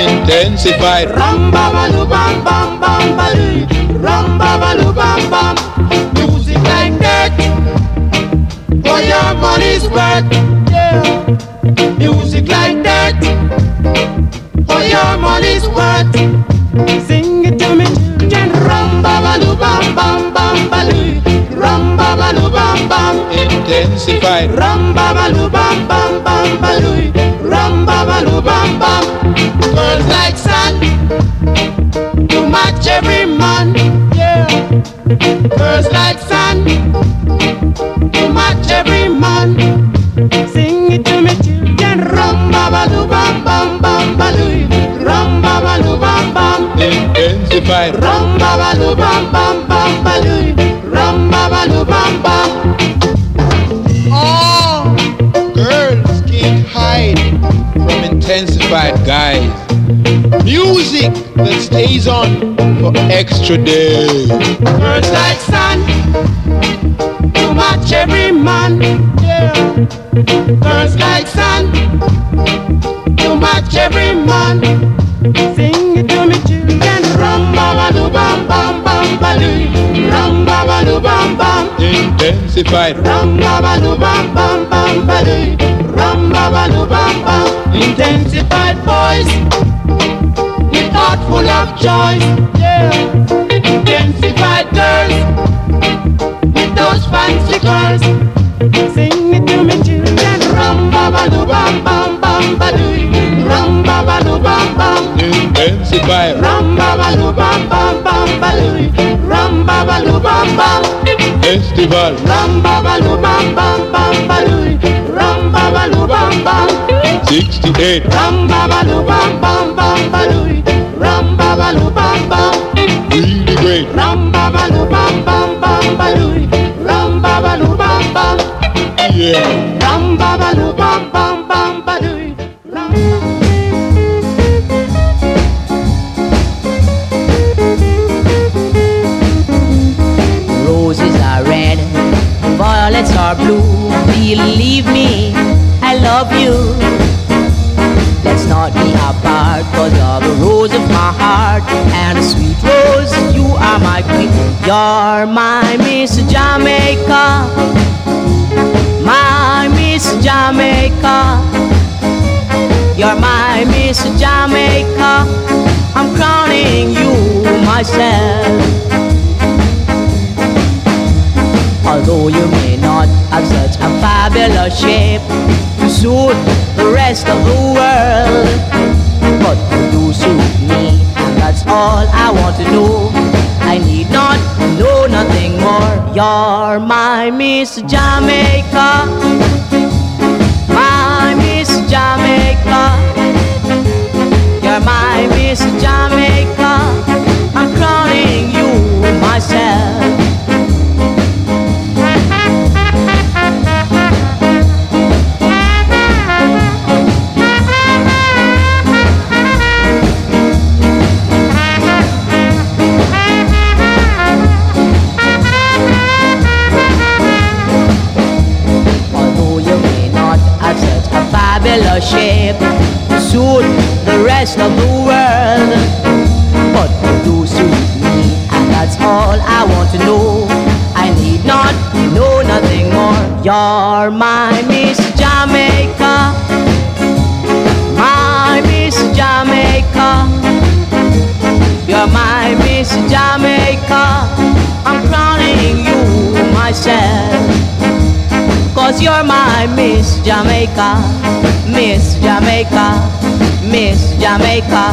[SPEAKER 12] bam ba doo. Rum ba ba doo bam bam.
[SPEAKER 11] Intensified.
[SPEAKER 12] Ba bam bam bam ba doo. Rum ba ba doo bam bam. Music like that. For your money's worth. Yeah. Music like that. For your money's worth. Sing it to me, children. Rum ba ba bam bam bam ba doo. Rum ba ba bam bam.
[SPEAKER 11] Intensified.
[SPEAKER 12] Rum ba ba bam bam bam ba to match every man. Yeah. Girls like sun to match every man. Sing it to me, children. Rum ba ba doo bam bam bam ba. Rum ba ba doo bam bam.
[SPEAKER 11] Intensified.
[SPEAKER 12] Rum ba ba doo bam bam
[SPEAKER 11] that stays on for extra days.
[SPEAKER 12] Girls like sun to match every man. Yeah. Girls like sun to match every man. Sing it to me, children. Rum ba ba doo bam bam bam ba doo. Rum ba ba doo bam bam.
[SPEAKER 11] Intensified.
[SPEAKER 12] Rum ba ba doo bam bam bam ba doo. Rum ba ba doo bam bam. Intensified heart full of joy. Yeah. Intensified girls with those fancy girls. Sing it to me, children. Rum ba ba doo bam bam bam ba doo. Rum ba ba doo bam bam.
[SPEAKER 11] Intensified.
[SPEAKER 12] Rum ba ba doo bam bam bam ba doo. Rum ba ba doo bam bam.
[SPEAKER 11] Festival.
[SPEAKER 12] Rum ba ba doo bam bam bam ba doo. Rum ba ba doo bam bam.
[SPEAKER 11] 68.
[SPEAKER 12] Rum ba ba doo bam bam bam ba doo. Rum ba ba bam bam.
[SPEAKER 11] Really great.
[SPEAKER 12] Rum ba ba bam bam bam ba doo. Rum ba ba doo bam bam.
[SPEAKER 11] Yeah.
[SPEAKER 12] Rum ba ba bam bam bam ba doo.
[SPEAKER 9] Roses are red, violets are blue. Believe me, I love
[SPEAKER 22] you. Let's not be apart, cause you're the rose of my heart. And a sweet rose, you are my queen. You're my Miss Jamaica. My Miss Jamaica. You're my Miss Jamaica. I'm crowning you myself. Although you may not have such a fabulous shape to suit the rest of the world, but you suit me, that's all I want to know. I need not know nothing more. You're my Miss Jamaica, my Miss Jamaica. You're my Miss Jamaica. I'm crowning you myself. To suit the rest of the world, but you suit me, and that's all I want to know. I need not know nothing more. You're my Miss Jamaica, my Miss Jamaica. You're my Miss Jamaica. I'm crowning you myself. Cause you're my Miss Jamaica, Miss Jamaica, Miss Jamaica.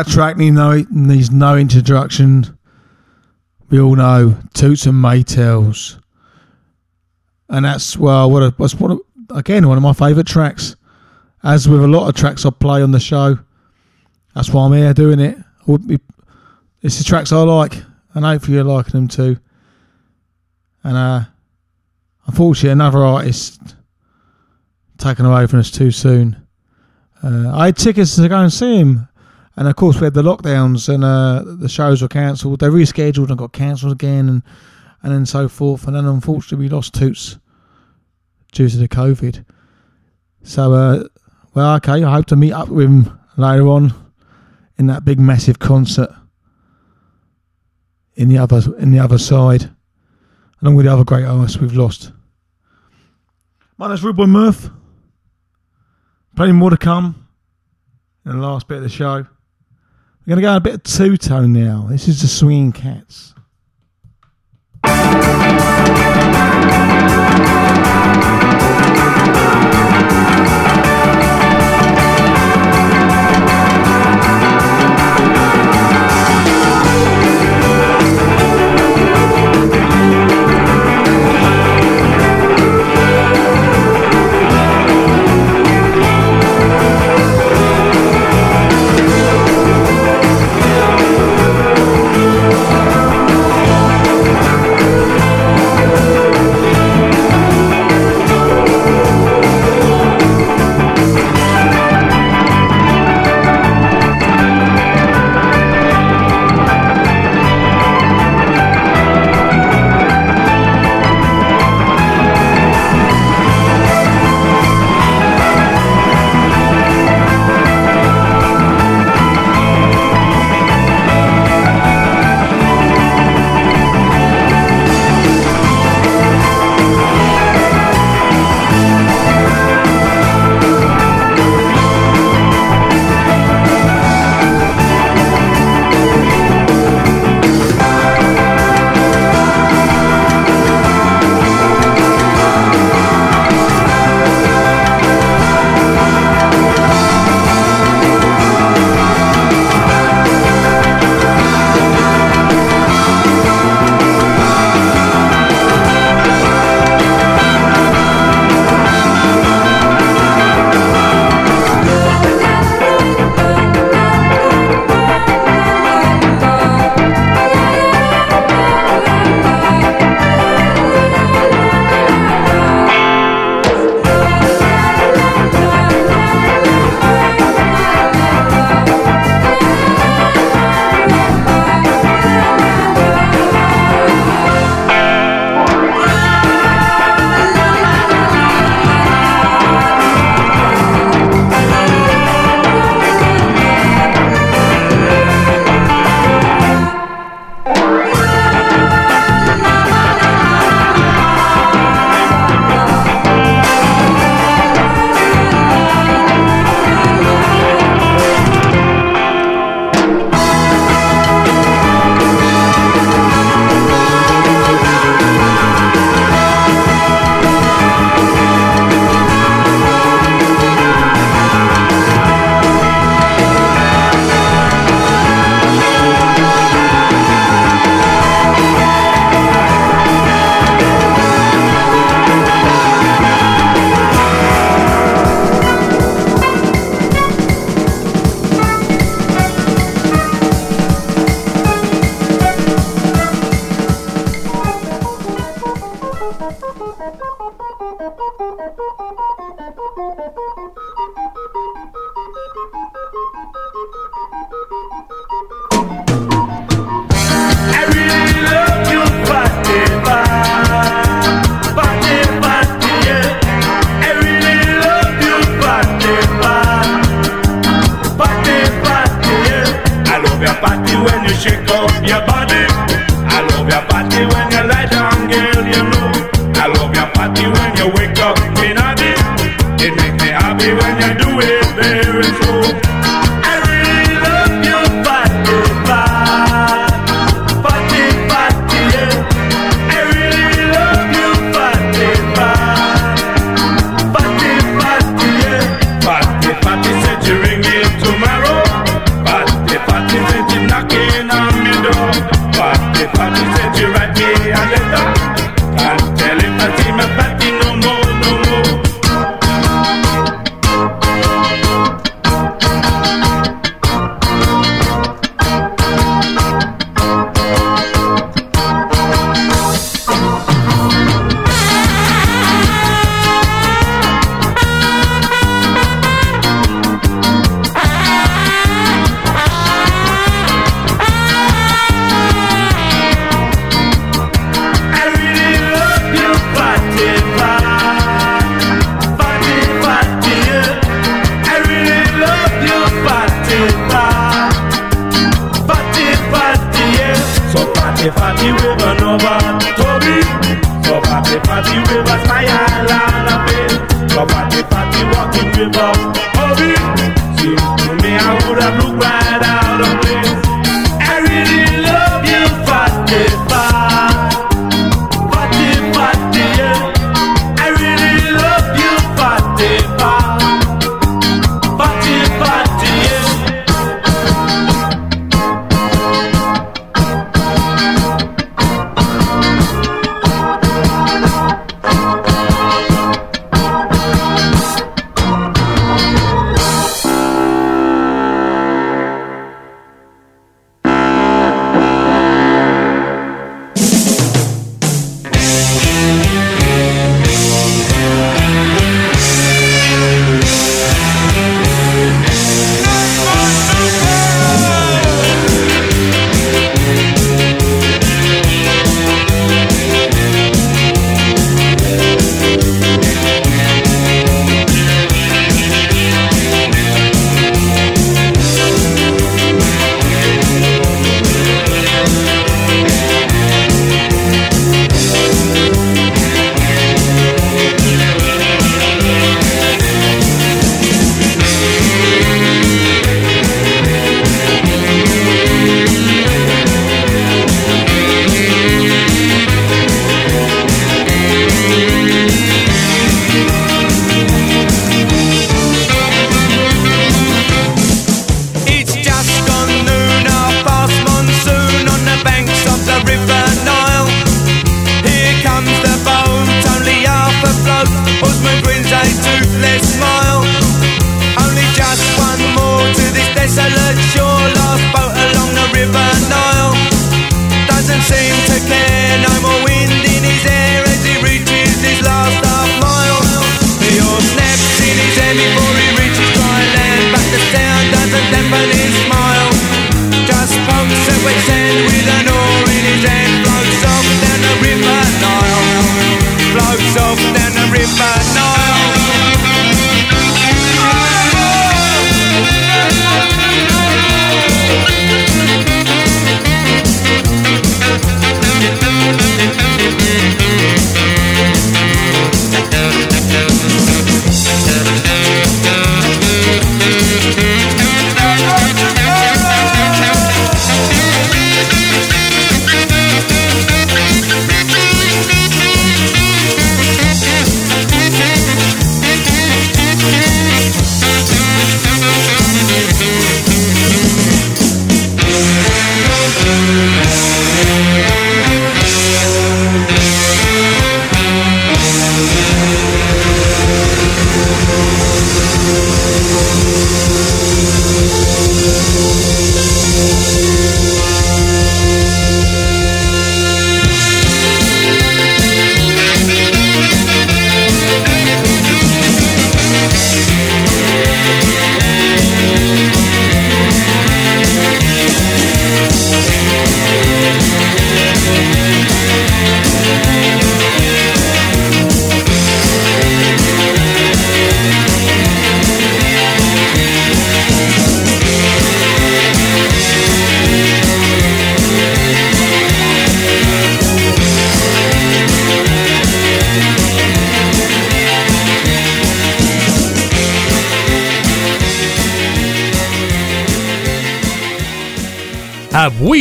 [SPEAKER 23] That
[SPEAKER 3] track need no, needs no introduction. We all know Toots and Maytals. And that's, well, what a, one of, again, one of my favourite tracks. As with a lot of tracks I play on the show, that's why I'm here doing it. It's the tracks I like, and hopefully you're liking them too. And uh, unfortunately, another artist taken away from us too soon. Uh, I had tickets to go and see him, and of course we had the lockdowns, and uh, the shows were cancelled. They rescheduled and got cancelled again, and and then so forth. And then unfortunately, we lost Toots due to the COVID. So, uh, well, okay, I hope to meet up with him later on in that big massive concert in the other in the other side, along with the other great artists we've lost. My name's Rude Boy Murph. Plenty more to come in the last bit of the show. We're going to go a bit of two tone now. This is the Swinging Cats.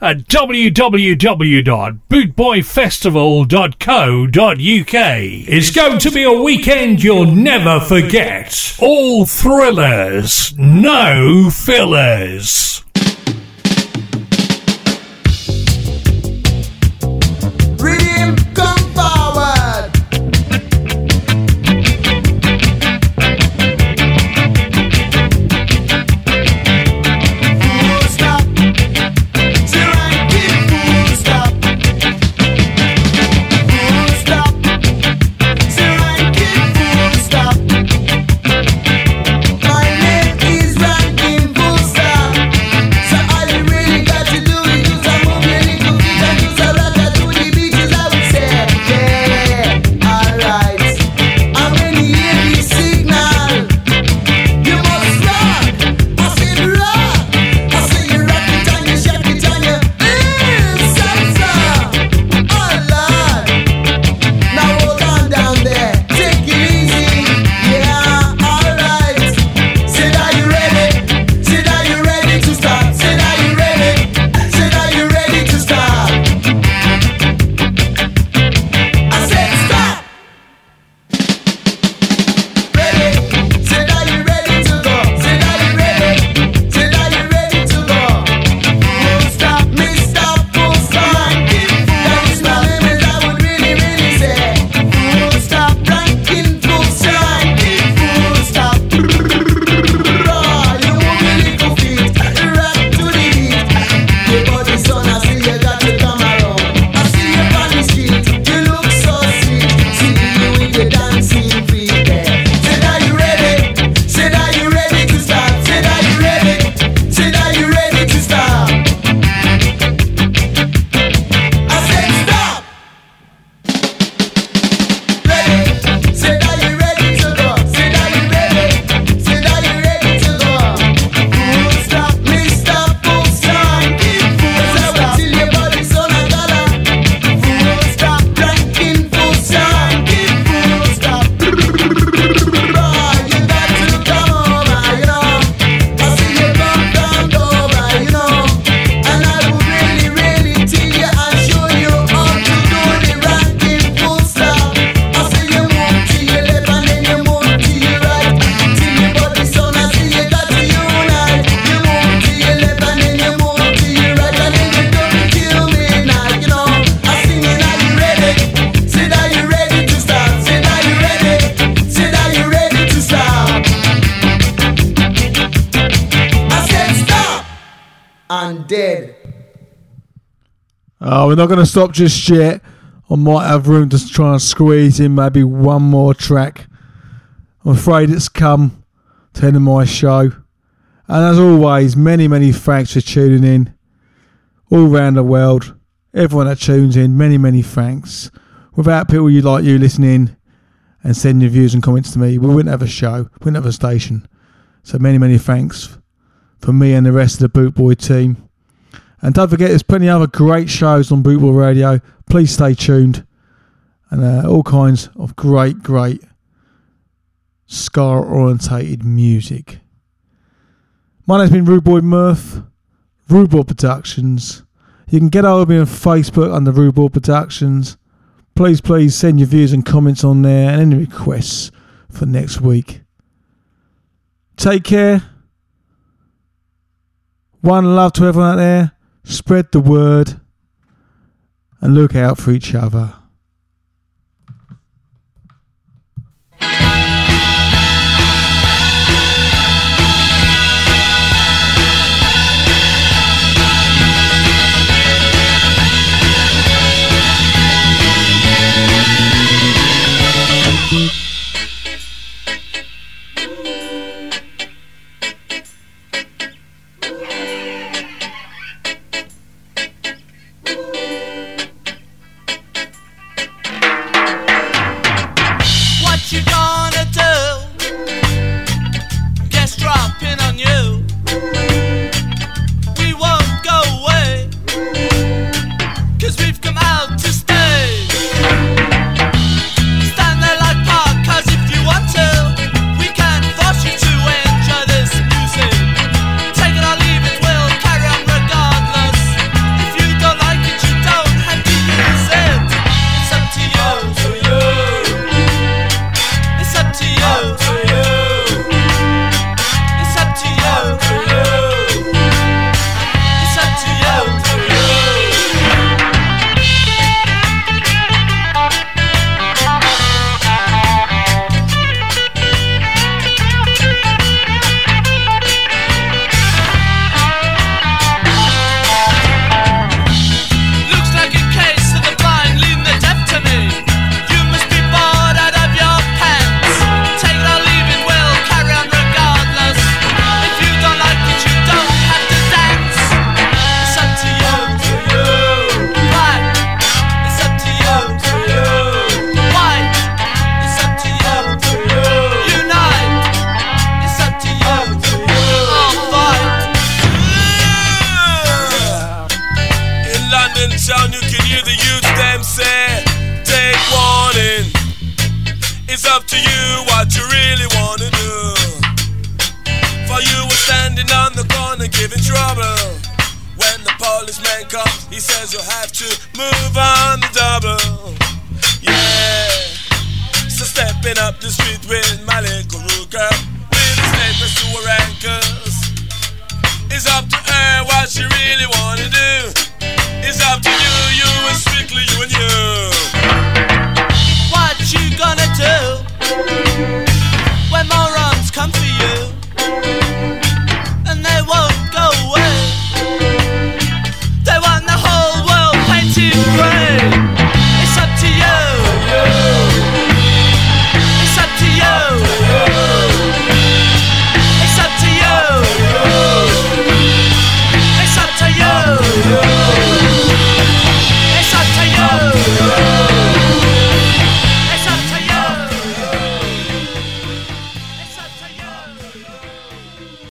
[SPEAKER 11] at www.bootboyfestival.co.uk. It's going to be a weekend you'll never forget. All thrillers, no fillers.
[SPEAKER 3] Not going to stop just yet. I might have room to try and squeeze in maybe one more track. I'm afraid it's come to the end of my show. And as always, many, many thanks for tuning in all around the world. Everyone that tunes in, many, many thanks. Without people you like you listening and sending your views and comments to me, we wouldn't have a show, we wouldn't have a station. So many, many thanks for me and the rest of the Boot Boy team. And don't forget, there's plenty of other great shows on Boot Boy Radio. Please stay tuned. And uh, all kinds of great, great ska orientated music. My name's been Rude Boy Murph, Rude Boy Productions. You can get over me on Facebook under Rude Boy Productions.
[SPEAKER 24] please, please send your views and comments on there and any requests for next week. Take care. One love to everyone out there. Spread the word and look out for each other.